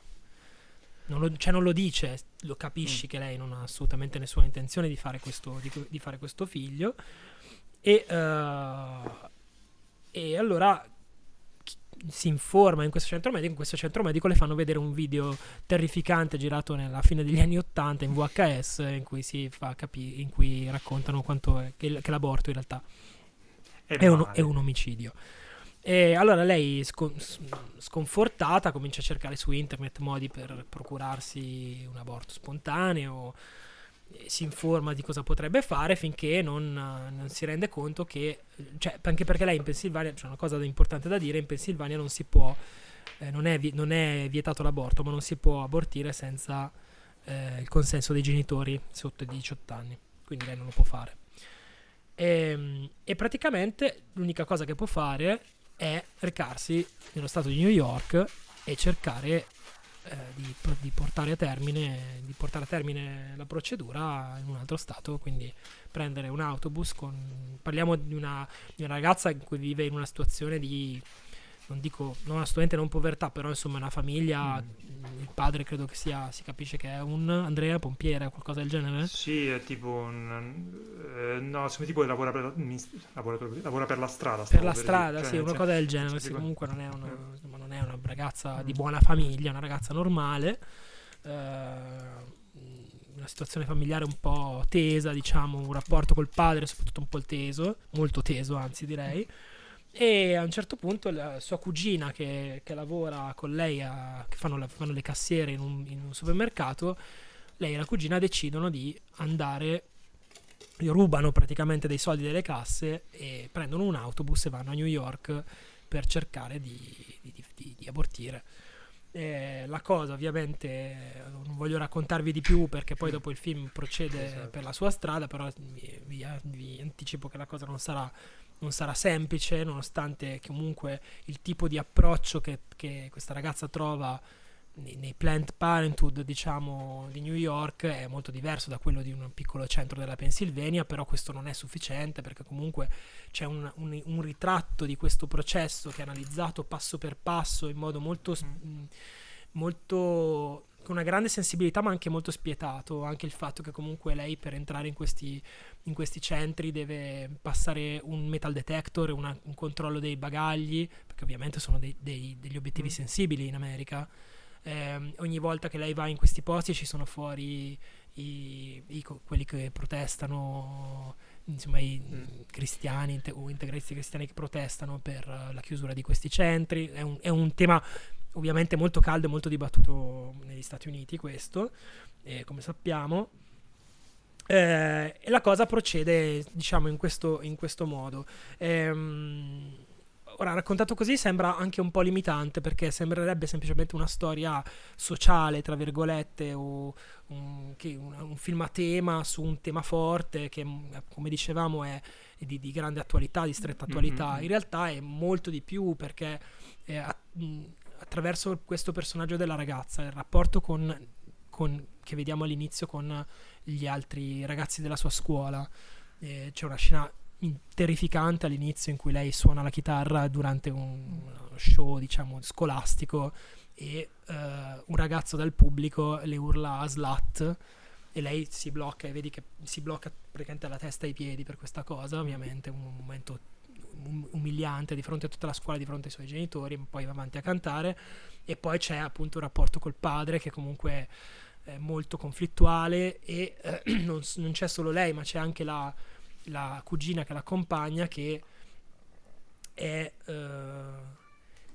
non lo, cioè non lo dice, lo capisci che lei non ha assolutamente nessuna intenzione di fare questo, di, di fare questo figlio. E, eh, e allora si informa in questo centro medico. In questo centro medico le fanno vedere un video terrificante girato nella fine degli anni 80 in VHS in cui si fa capire, in cui raccontano quanto è, che, che l'aborto in realtà è un, male. è un omicidio. E allora lei, scon- s- sconfortata, comincia a cercare su internet modi per procurarsi un aborto spontaneo si informa di cosa potrebbe fare finché non, non, si rende conto che, cioè, anche perché lei in Pennsylvania, c'è una cosa importante da dire, in Pennsylvania non si può, eh, non, è, non, è, vietato l'aborto, ma non si può abortire senza eh, il consenso dei genitori sotto i 18 anni, quindi lei non lo può fare. E, ehm, e praticamente l'unica cosa che può fare è recarsi nello stato di New York e cercare eh, di, di, portare termine, di, portare a termine, la procedura in un altro stato, quindi prendere un autobus con... Parliamo di una, di una ragazza cui vive in una situazione di non dico, non assolutamente non povertà, però insomma una famiglia, mm. il padre credo che sia, si capisce che è un Andrea Pompiere o qualcosa del genere? Sì, è tipo un... Eh, no, insomma tipo lavora per, lavora, lavora per la strada. Per la per strada, dire, sì, cioè, una cosa del genere, sì, comunque non è, una, insomma, non è una ragazza di mm. buona famiglia, è una ragazza normale. Eh, una situazione familiare un po' tesa, diciamo, un rapporto col padre soprattutto un po' teso, molto teso anzi direi. E a un certo punto la sua cugina che, che lavora con lei, a, che fanno, la, fanno, le cassiere in un, in un, supermercato, lei e la cugina decidono di andare, rubano praticamente dei soldi delle casse e prendono un autobus e vanno a New York per cercare di, di, di, di abortire. Eh, la cosa ovviamente non voglio raccontarvi di più perché poi dopo il film procede esatto. per la sua strada, però vi, vi, vi anticipo che la cosa non sarà non sarà semplice, nonostante comunque il tipo di approccio che, che questa ragazza trova nei, nei Planned Parenthood, diciamo, di New York è molto diverso da quello di un piccolo centro della Pennsylvania, però questo non è sufficiente perché comunque c'è un, un, un ritratto di questo processo che è analizzato passo per passo in modo molto... Mm. molto con una grande sensibilità ma anche molto spietato anche il fatto che comunque lei per entrare in questi in questi centri deve passare un metal detector, una, un controllo dei bagagli, perché ovviamente sono dei, dei, degli obiettivi mm. sensibili in America. Eh, ogni volta che lei va in questi posti ci sono fuori i, i, quelli che protestano, insomma i mm. cristiani o integristi cristiani che protestano per la chiusura di questi centri. È un, è un tema ovviamente molto caldo e molto dibattuto negli Stati Uniti questo, eh, come sappiamo. Eh, e la cosa procede, diciamo, in questo, in questo modo. Ehm, ora, raccontato così sembra anche un po' limitante perché sembrerebbe semplicemente una storia sociale, tra virgolette, o un, un, un film a tema su un tema forte che, come dicevamo, è di, di grande attualità, di stretta attualità. Mm-hmm. In realtà è molto di più perché eh, attraverso questo personaggio della ragazza, il rapporto con, con, che vediamo all'inizio con gli altri ragazzi della sua scuola. Eh, c'è una scena terrificante all'inizio in cui lei suona la chitarra durante un show, diciamo, scolastico e uh, un ragazzo dal pubblico le urla a slut e lei si blocca e vedi che si blocca praticamente la testa e i piedi per questa cosa, ovviamente un momento umiliante di fronte a tutta la scuola, di fronte ai suoi genitori, poi va avanti a cantare e poi c'è appunto un rapporto col padre che comunque eh, molto conflittuale e eh, non, non, c'è solo lei, ma c'è anche la, la cugina che l'accompagna che è eh,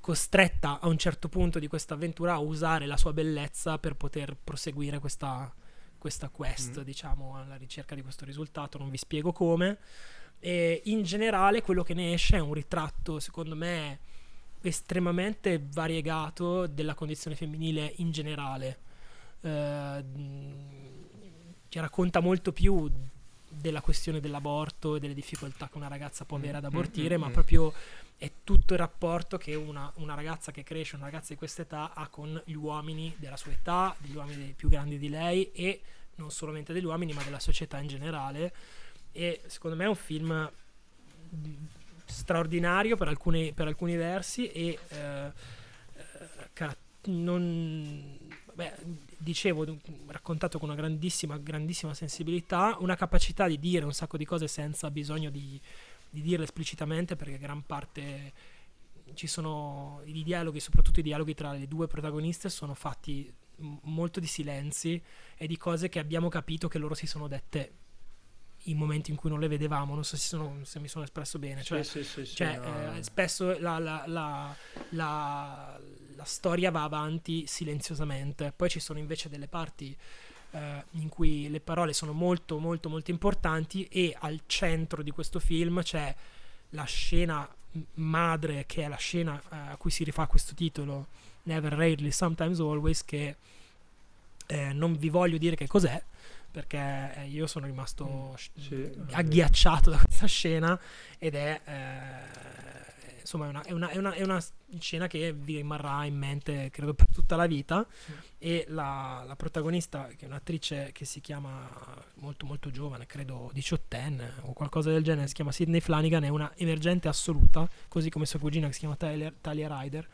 costretta a un certo punto di questa avventura a usare la sua bellezza per poter proseguire questa, questa quest, mm. diciamo, alla ricerca di questo risultato. Non vi spiego come. E in generale quello che ne esce è un ritratto, secondo me, estremamente variegato della condizione femminile in generale eh, ci racconta molto più della questione dell'aborto e delle difficoltà che una ragazza può avere ad mm, abortire, mm, ma mm. proprio è tutto il rapporto che una, una, ragazza che cresce, una ragazza di questa età ha con gli uomini della sua età, degli uomini più grandi di lei e non solamente degli uomini ma della società in generale. E secondo me è un film straordinario per alcuni, per alcuni versi e eh, eh non, beh, dicevo, raccontato con una grandissima, grandissima sensibilità, una capacità di dire un sacco di cose senza bisogno di, di dirle esplicitamente, perché gran parte ci sono i dialoghi, soprattutto i dialoghi tra le due protagoniste, sono fatti molto di silenzi e di cose che abbiamo capito che loro si sono dette in momenti in cui non le vedevamo. Non so se, sono, se mi sono espresso bene. Cioè, sì, sì, sì, cioè no. eh, spesso la, la, la, la, storia va avanti silenziosamente. Poi ci sono invece delle parti eh, in cui le parole sono molto molto molto importanti e al centro di questo film c'è la scena madre che è la scena eh, a cui si rifà questo titolo Never Rarely Sometimes Always che eh, non vi voglio dire che cos'è perché eh, io sono rimasto mm, sì, agghiacciato da questa scena ed è eh, insomma è una, è, una, è, una, è una, scena che vi rimarrà in mente credo per tutta la vita. Mm. e la, la, protagonista che è un'attrice che si chiama molto molto giovane credo diciottenne o qualcosa del genere si chiama Sidney Flanagan è una emergente assoluta così come sua cugina che si chiama Talia, Talia Ryder.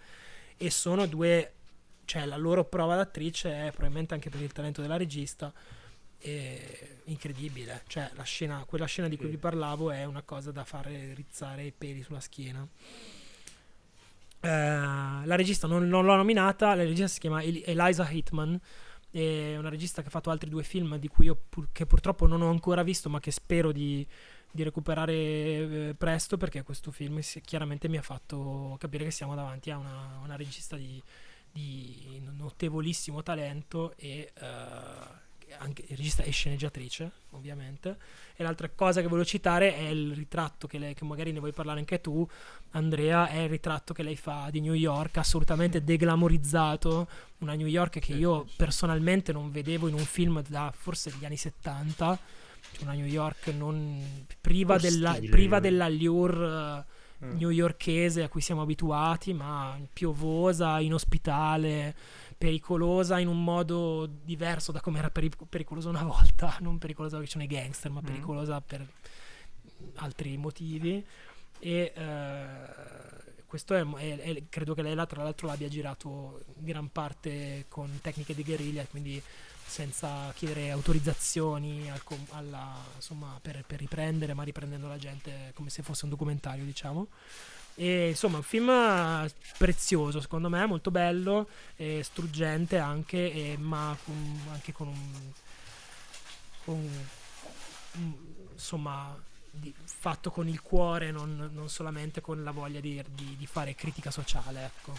E sono due cioè la loro prova d'attrice è probabilmente anche per il talento della regista incredibile. Cioè, la scena, quella scena di cui vi parlavo è una cosa da fare rizzare i peli sulla schiena. Uh, la regista non, non, l'ho nominata, la regista si chiama Eliza Hitman, è una regista che ha fatto altri due film di cui io pur, che purtroppo non ho ancora visto, ma che spero di, di recuperare eh, presto perché questo film si, chiaramente mi ha fatto capire che siamo davanti a una, una regista di, di, notevolissimo talento e uh, anche regista e sceneggiatrice, ovviamente. E l'altra cosa che volevo citare è il ritratto che, lei, che magari ne vuoi parlare anche tu, Andrea, è il ritratto che lei fa di New York, assolutamente deglamorizzato, una New York che io personalmente non vedevo in un film da forse gli anni 70, cioè una New York non, priva, della, priva dell'allure uh, newyorkese a cui siamo abituati, ma piovosa, inospitale pericolosa in un modo diverso da come era peric- pericolosa una volta, non pericolosa perché sono i gangster, ma mm. pericolosa per altri motivi. E uh, questo è, è, è, credo che lei tra l'altro l'abbia girato in gran parte con tecniche di guerriglia, quindi senza chiedere autorizzazioni al, alla, insomma, per, per riprendere, ma riprendendo la gente come se fosse un documentario, diciamo. E insomma, un film prezioso, secondo me, molto bello, e struggente anche, e, ma con, anche con un, con un insomma, di, fatto con il cuore, non, non, solamente con la voglia di, di, di fare critica sociale, ecco.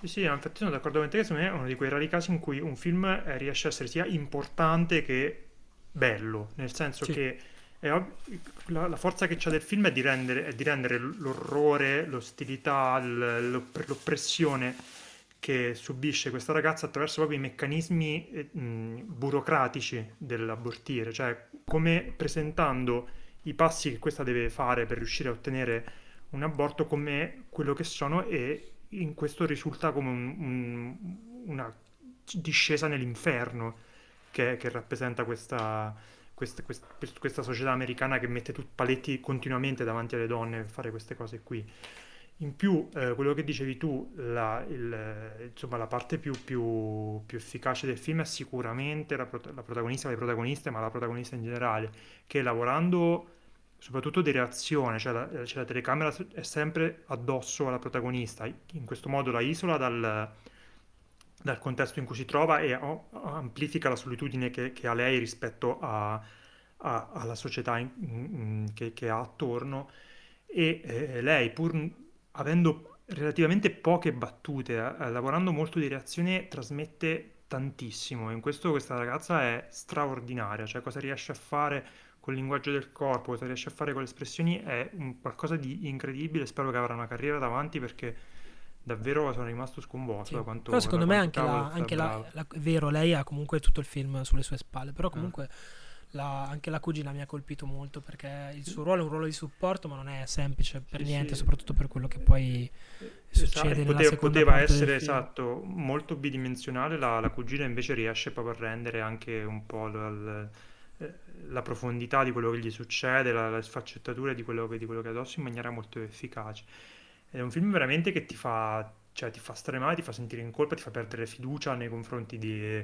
Sì, sì, infatti sono d'accordo con te che secondo me è uno di quei rari casi in cui un film eh, riesce a essere sia importante che bello, nel senso sì. che la, la, forza che c'è del film è di rendere, è di rendere l'orrore, l'ostilità, l'oppressione che subisce questa ragazza attraverso proprio i meccanismi eh, mh, burocratici dell'abortire, cioè come presentando i passi che questa deve fare per riuscire a ottenere un aborto come quello che sono e in questo risulta come un, un, una discesa nell'inferno che, che rappresenta questa, questa, questa, questa, società americana che mette tutti paletti continuamente davanti alle donne per fare queste cose qui. In più, eh, quello che dicevi tu, la, il, insomma, la parte più, più, più, efficace del film è sicuramente la, prot- la protagonista, le protagoniste, ma la protagonista in generale, che lavorando soprattutto di reazione, cioè la, cioè la telecamera è sempre addosso alla protagonista, in questo modo la isola dal, dal contesto in cui si trova e amplifica la solitudine che, che ha lei rispetto a, a, alla società in, in, che, che, ha attorno e eh, lei pur avendo relativamente poche battute, eh, lavorando molto di reazione, trasmette tantissimo. In questo questa ragazza è straordinaria, cioè cosa riesce a fare col linguaggio del corpo, cosa riesce a fare con le espressioni è un qualcosa di incredibile. Spero che avrà una carriera davanti perché davvero sono rimasto sconvolto sì. da quanto però secondo me anche, la, anche la, la, vero lei ha comunque tutto il film sulle sue spalle però comunque ah. la, anche la cugina mi ha colpito molto perché il suo ruolo è un ruolo di supporto ma non è semplice per sì, niente sì. soprattutto per quello che poi succede poteva, poteva essere esatto molto bidimensionale la, la, cugina invece riesce proprio a rendere anche un po' l, eh, la profondità di quello che gli succede la, la sfaccettatura di quello, che, di quello che è addosso in maniera molto efficace è un film veramente che ti fa, cioè, ti fa stare male, ti fa sentire in colpa, ti fa perdere fiducia nei confronti di,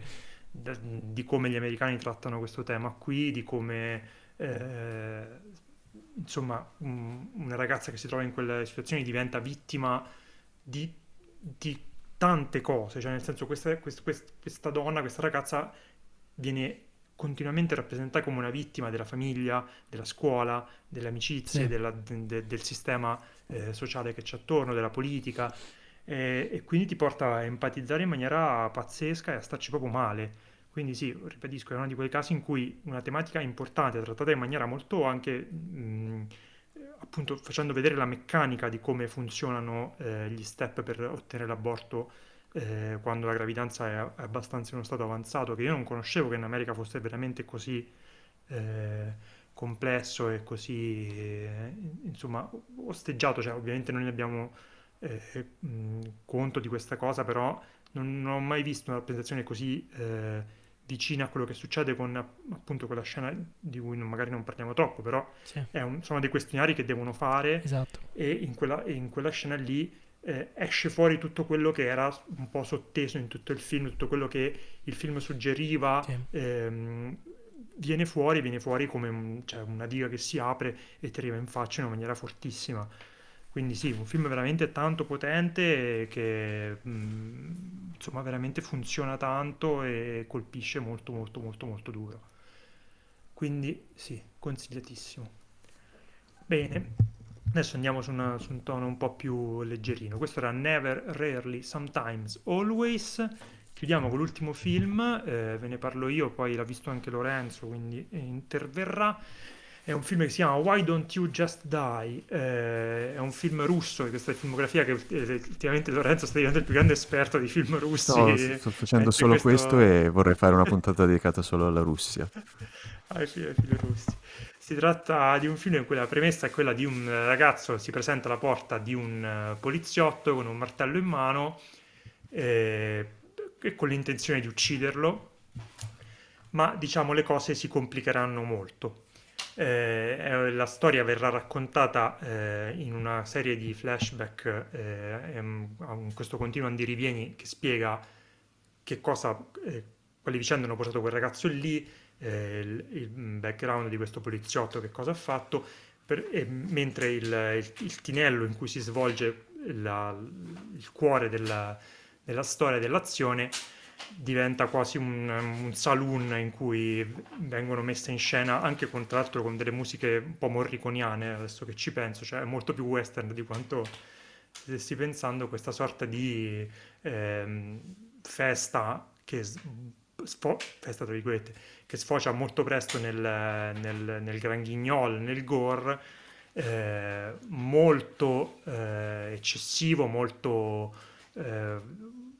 di come gli americani trattano questo tema qui, di come eh, insomma un, una ragazza che si trova in quelle situazioni diventa vittima di, di tante cose, cioè nel senso questa, questa, questa donna, questa ragazza viene continuamente rappresentata come una vittima della famiglia, della scuola, delle amicizie, sì. della, de, del sistema eh, sociale che c'è attorno, della politica, e, e, quindi ti porta a empatizzare in maniera pazzesca e a starci proprio male Quindi sì, ripetisco, è uno di quei casi in cui una tematica importante, trattata in maniera molto anche, mh, appunto, facendo vedere la meccanica di come funzionano eh, gli step per ottenere l'aborto eh, quando la gravidanza è, abbastanza in uno stato avanzato, che io non conoscevo che in America fosse veramente così eh, complesso e così, eh, insomma, osteggiato. Cioè, ovviamente noi ne abbiamo eh, mh, conto di questa cosa, però non, non, ho mai visto una rappresentazione così eh, vicina a quello che succede con appunto quella scena di cui non, magari non parliamo troppo, però sì. un, sono dei questionari che devono fare esatto. e, in quella, e in quella scena lì eh, esce fuori tutto quello che era un po' sotteso in tutto il film, tutto quello che il film suggeriva. Sì. Ehm, viene fuori, viene fuori come un, cioè una diga che si apre e ti arriva in faccia in una maniera fortissima. Quindi sì, un film veramente tanto potente che mh, mm, insomma veramente funziona tanto e colpisce molto molto molto molto duro. Quindi sì, consigliatissimo. Bene, adesso andiamo su, una, su un tono un po' più leggerino. Questo era Never, Rarely, Sometimes, Always. Chiudiamo con l'ultimo film, eh, ve ne parlo io, poi l'ha visto anche Lorenzo, quindi interverrà. È un film che si chiama Why Don't You Just Die? Eh, è un film russo, questa è filmografia che ultimamente Lorenzo sta diventando il più grande esperto di film russi. No, sto facendo solo questo... questo... e vorrei fare una puntata dedicata solo alla Russia. ai film russi. Si tratta di un film in cui la premessa è quella di un ragazzo che si presenta alla porta di un poliziotto con un martello in mano eh, e con l'intenzione di ucciderlo, ma diciamo le cose si complicheranno molto. Eh, la storia verrà raccontata eh, in una serie di flashback, eh, ehm, questo continuo andirivieni che spiega che cosa, eh, quali vicende hanno portato quel ragazzo lì, eh, il, background di questo poliziotto, che cosa ha fatto, per, mentre il, il, il, tinello in cui si svolge la, il cuore della, della storia dell'azione diventa quasi un, un, saloon in cui vengono messe in scena anche con, tra l'altro con delle musiche un po' morriconiane adesso che ci penso, cioè è molto più western di quanto stessi pensando questa sorta di eh, festa che sfo- festa tra virgolette che sfocia molto presto nel, nel, nel gran ghignol, nel gore eh, molto eh, eccessivo, molto eh,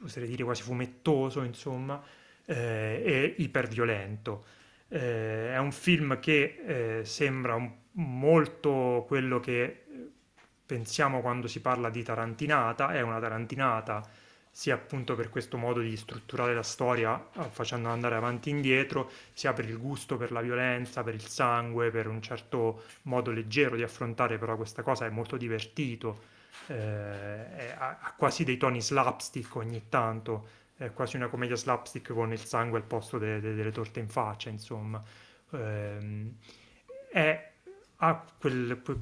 oserei dire quasi fumettoso, insomma, eh, e iperviolento. Eh, è un film che eh, sembra un, molto quello che pensiamo quando si parla di tarantinata, è una tarantinata sia appunto per questo modo di strutturare la storia eh, facendo andare avanti e indietro, sia per il gusto per la violenza, per il sangue, per un certo modo leggero di affrontare però questa cosa, è molto divertito eh, ha, quasi dei toni slapstick ogni tanto, è quasi una commedia slapstick con il sangue al posto de, de, delle torte in faccia, insomma. Eh, è, ha quel, que,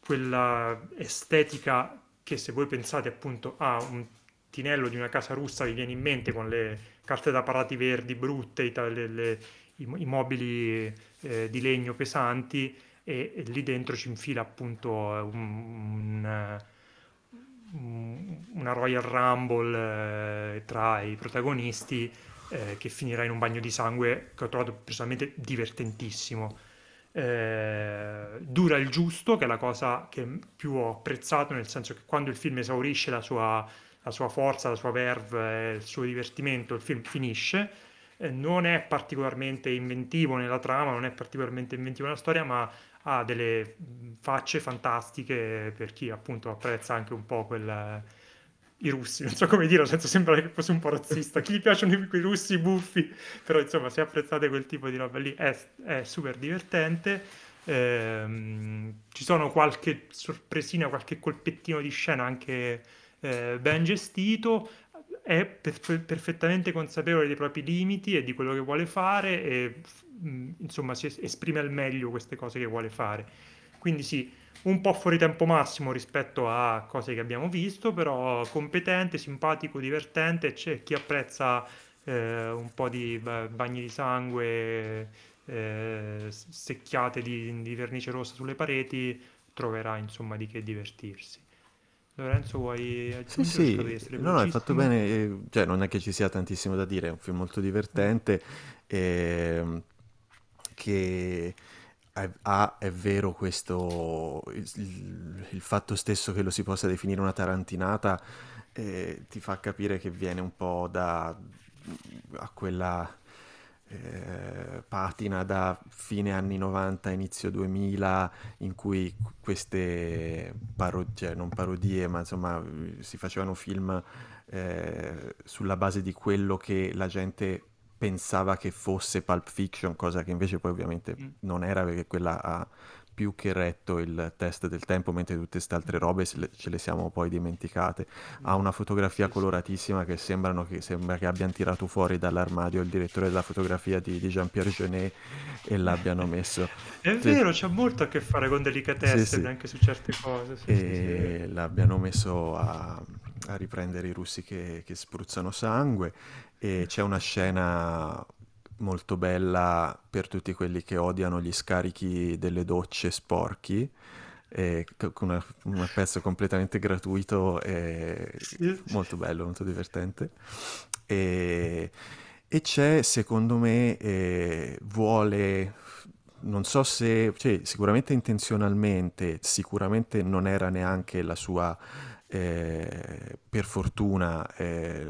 quella estetica che se voi pensate appunto a un tinello di una casa russa vi viene in mente con le carte da parati verdi brutte, i, le, le, i, i mobili eh, di legno pesanti, e, e lì dentro ci infila appunto un, un, una Royal Rumble eh, tra i protagonisti eh, che finirà in un bagno di sangue che ho trovato personalmente divertentissimo. Eh, dura il giusto, che è la cosa che più ho apprezzato, nel senso che quando il film esaurisce la sua, la sua forza, la sua verve, il suo divertimento, il film finisce. Eh, non è particolarmente inventivo nella trama, non è particolarmente inventivo nella storia, ma ha delle facce fantastiche per chi appunto apprezza anche un po' quel, i russi, non so come dirlo senza sembrare che fosse un po' razzista, chi gli piacciono quei russi buffi, però insomma se apprezzate quel tipo di roba lì è, è super divertente, ehm, ci sono qualche sorpresina, qualche colpettino di scena anche eh, ben gestito, è per- perfettamente consapevole dei propri limiti e di quello che vuole fare e insomma si esprime al meglio queste cose che vuole fare. Quindi sì, un po' fuori tempo massimo rispetto a cose che abbiamo visto, però competente, simpatico, divertente, c'è chi apprezza eh, un po' di bagni di sangue, eh, secchiate di, di vernice rossa sulle pareti, troverà insomma di che divertirsi. Lorenzo, vuoi Sì, aggiungere? sì, no, no, hai fatto bene, eh, cioè non è che ci sia tantissimo da dire, è un film molto divertente, ehm, che è, ha, è vero questo, il, il- fatto stesso che lo si possa definire una tarantinata, eh, ti fa capire che viene un po' da, a quella eh, patina da fine anni 90, inizio 2000, in cui queste parodie, cioè non parodie, ma insomma si facevano film eh, sulla base di quello che la gente pensava che fosse Pulp Fiction, cosa che invece poi ovviamente Mm. non era perché quella ha più che retto il test del tempo, mentre tutte queste altre robe ce le siamo poi dimenticate. Ha una fotografia Sì, sì. coloratissima che, sembrano che sembra che abbiano tirato fuori dall'armadio il direttore della fotografia di, di Jean-Pierre Jeunet e l'abbiano messo. È Sì, vero, c'ha molto a che fare con sì, delicatesse sì. anche su certe cose. Sì, sì, sì. E l'abbiano messo a, a riprendere i russi che, che spruzzano sangue. E c'è una scena molto bella per tutti quelli che odiano gli scarichi delle docce sporchi. co- con un pezzo completamente gratuito e molto bello, molto divertente. E, e c'è, secondo me, eh, vuole, non so se, cioè, sicuramente intenzionalmente, sicuramente non era neanche la sua, eh, per fortuna, eh,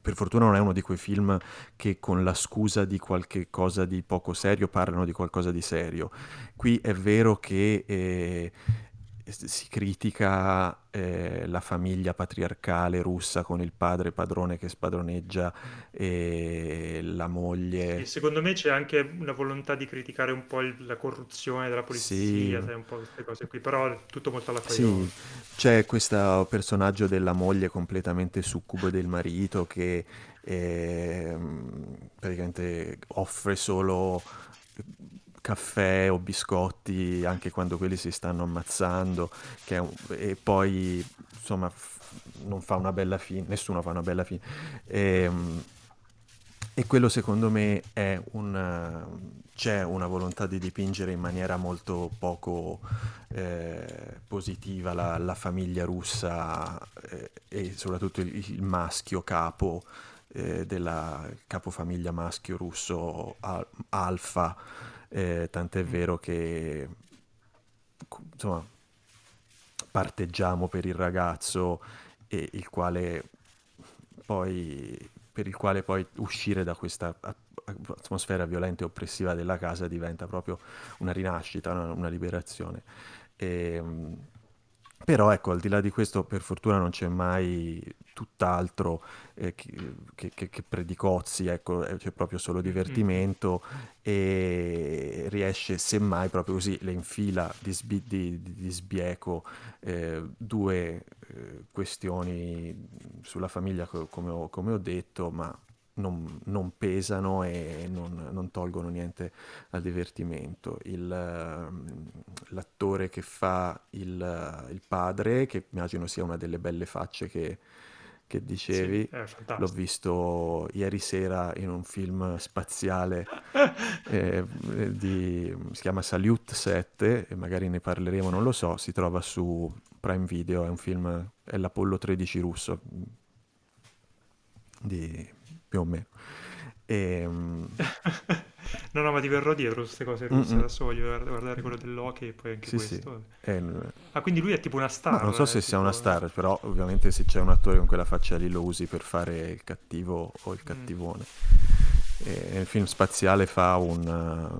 per fortuna non è uno di quei film che con la scusa di qualche cosa di poco serio parlano di qualcosa di serio. Qui è vero che eh, si critica eh, la famiglia patriarcale russa con il padre padrone che spadroneggia e la Sì, moglie. secondo me c'è anche una volontà di criticare un po' il- la corruzione della Sì, polizia, sai, un po' queste cose qui, però è tutto molto alla sì, Fajon. c'è questo personaggio della moglie completamente succubo del marito che ehm, praticamente offre solo caffè o biscotti anche quando quelli si stanno ammazzando, un- e poi insomma f- non fa una bella fine, nessuno fa una bella fine. Ehm, E quello secondo me è un... c'è una volontà di dipingere in maniera molto poco eh, positiva la, la famiglia russa eh, e soprattutto il, il maschio capo eh, della capofamiglia maschio russo al- alfa, eh, tant'è Mm. vero che insomma parteggiamo per il ragazzo e il quale poi per il quale poi uscire da questa atmosfera violenta e oppressiva della casa diventa proprio una rinascita, una, una liberazione. Ehm, però ecco, al di là di questo, per fortuna non c'è mai tutt'altro eh, che, che- che- predicozzi, ecco, c'è proprio solo Mm, mm, divertimento e riesce semmai proprio così, le infila di, sbi- di- di- sbieco eh, due eh, questioni sulla famiglia, co- come ho, come ho detto, ma non, non pesano e non, non tolgono niente al divertimento. Il, ehm, l'attore che fa il, il padre, che immagino sia una delle belle facce che, che Sì, dicevi, è l'ho visto ieri sera in un film spaziale eh, di, si chiama Salute 7 e magari ne parleremo, non lo so, si trova su Prime Video, è un film, è l'Apollo 13 russo, di, più o meno. E, mm, No, no, ma ti verrò dietro su queste cose mm, russe. mm, Adesso voglio guard- guardare quello dell'hockey e poi anche sì, sì, questo. è- Ah, quindi lui è tipo una ma non so star, se eh, sia una tipo... star, però ovviamente se c'è un attore con quella faccia lì lo usi per fare il cattivo o il Mm. cattivone. E nel film spaziale fa un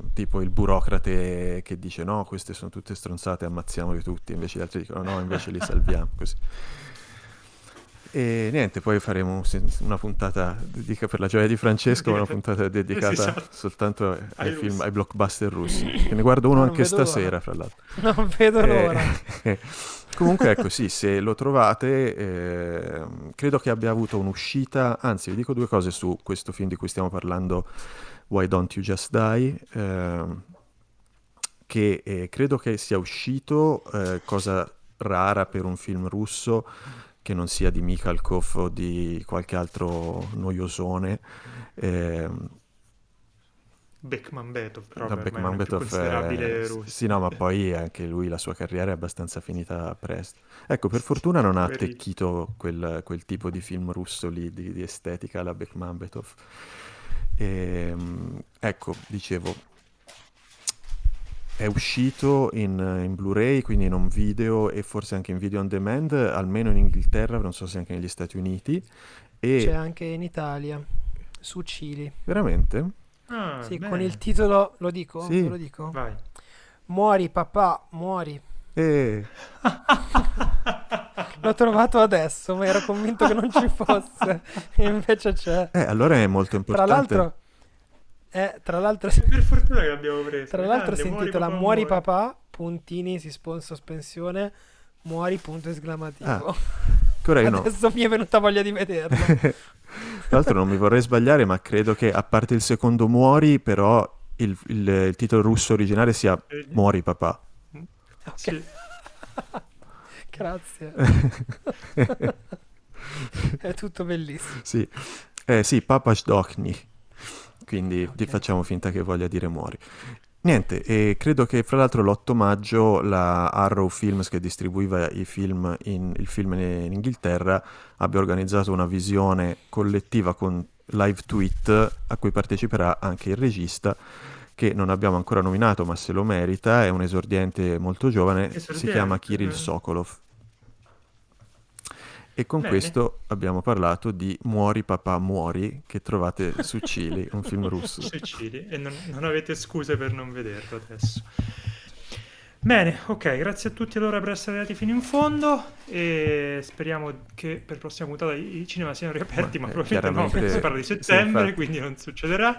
eh, tipo il burocrate che dice no, queste sono tutte stronzate, ammazziamoli tutti, invece gli altri dicono no, invece li salviamo, così. E niente, poi faremo una puntata dedica per la gioia di Francesco, una puntata dedicata Esatto. soltanto ai Ai film, ai blockbuster russi. Che ne guardo uno anche vedo l'ora. stasera, fra l'altro. Non vedo Eh, l'ora. comunque ecco sì, se lo trovate, ehm, credo che abbia avuto un'uscita, anzi vi dico due cose su questo film di cui stiamo parlando, Why Don't You Just Die, ehm, che eh, credo che sia uscito, eh, cosa rara per un film russo, che non sia di Mikhalkov o di qualche altro noiosone, ehm, Beckman Betov, però me Beckman non è. Sì, no, ma poi anche lui, la sua carriera è abbastanza finita presto. Ecco, per fortuna non ha attecchito quel, quel tipo di film russo lì, di, di estetica alla Beckman Betov. Ehm, ecco, dicevo, è uscito in, in Blu-ray, quindi in un video e forse anche in video on demand, almeno in Inghilterra, non so se anche negli Stati Uniti. E C'è anche in Italia, su Cili. veramente? Ah, Sì, bene. con il titolo, lo dico? Sì. Lo dico? Vai. Muori papà, muori. E L'ho trovato adesso, ma ero convinto che non ci fosse. E invece c'è. eh, allora è molto Tra importante. l'altro, eh, tra l'altro, Per fortuna che l'abbiamo preso. tra l'altro Grande, si muori intitola papà, Muori muori. papà, puntini, si spon sospensione, muori punto esclamativo. Ah, ora io no. Adesso mi è venuta voglia di vederlo. Tra l'altro non mi vorrei sbagliare, ma credo che a parte il secondo Muori, però il, il- il titolo russo originale sia Eh, Muori papà. Sì. Grazie. È tutto bellissimo. Sì, eh, sì, Papa Shdokny. Quindi ti facciamo finta che voglia dire muori. Niente, e credo che fra l'altro l'8 maggio la Arrow Films che distribuiva i film in, il film in Inghilterra abbia organizzato una visione collettiva con live tweet a cui parteciperà anche il regista che non abbiamo ancora nominato ma se lo merita, è un esordiente molto giovane, si Esordiente, chiama Kirill eh. Sokolov. E con Bene. questo abbiamo parlato di Muori papà muori che trovate su Cili, un film russo. Sicili e non, non avete scuse per non vederlo adesso. Bene, ok, grazie a tutti allora per essere arrivati fino in fondo e speriamo che per la prossima puntata i cinema siano riaperti, ma, Ma, eh, probabilmente no, perché si parla di sì, settembre, infatti. quindi non succederà.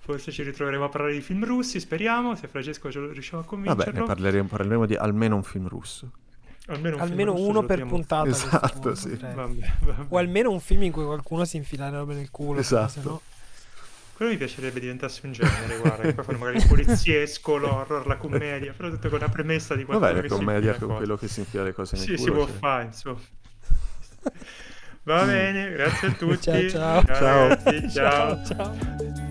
Forse ci ritroveremo a parlare di film russi, speriamo, se Francesco ce lo riusciamo a Vabbè, convincerlo. ne parleremo, parleremo di almeno un film russo. Almeno, un Almeno uno per puntata. Esatto, punto, sì. Vabbè, vabbè. O almeno un film in cui qualcuno si infila le robe nel culo. Esatto. Se no... Quello mi piacerebbe diventasse un genere, guarda, che poi fanno magari il poliziesco, l'horror, la commedia, però tutto con la premessa di qualcuno Vabbè, la che si commedia con quello che si infila le cose nel Sì, si culo. può cioè. fare, insomma. Va bene, grazie a tutti. Ciao, ciao. Ciao. ragazzi, ciao. ciao.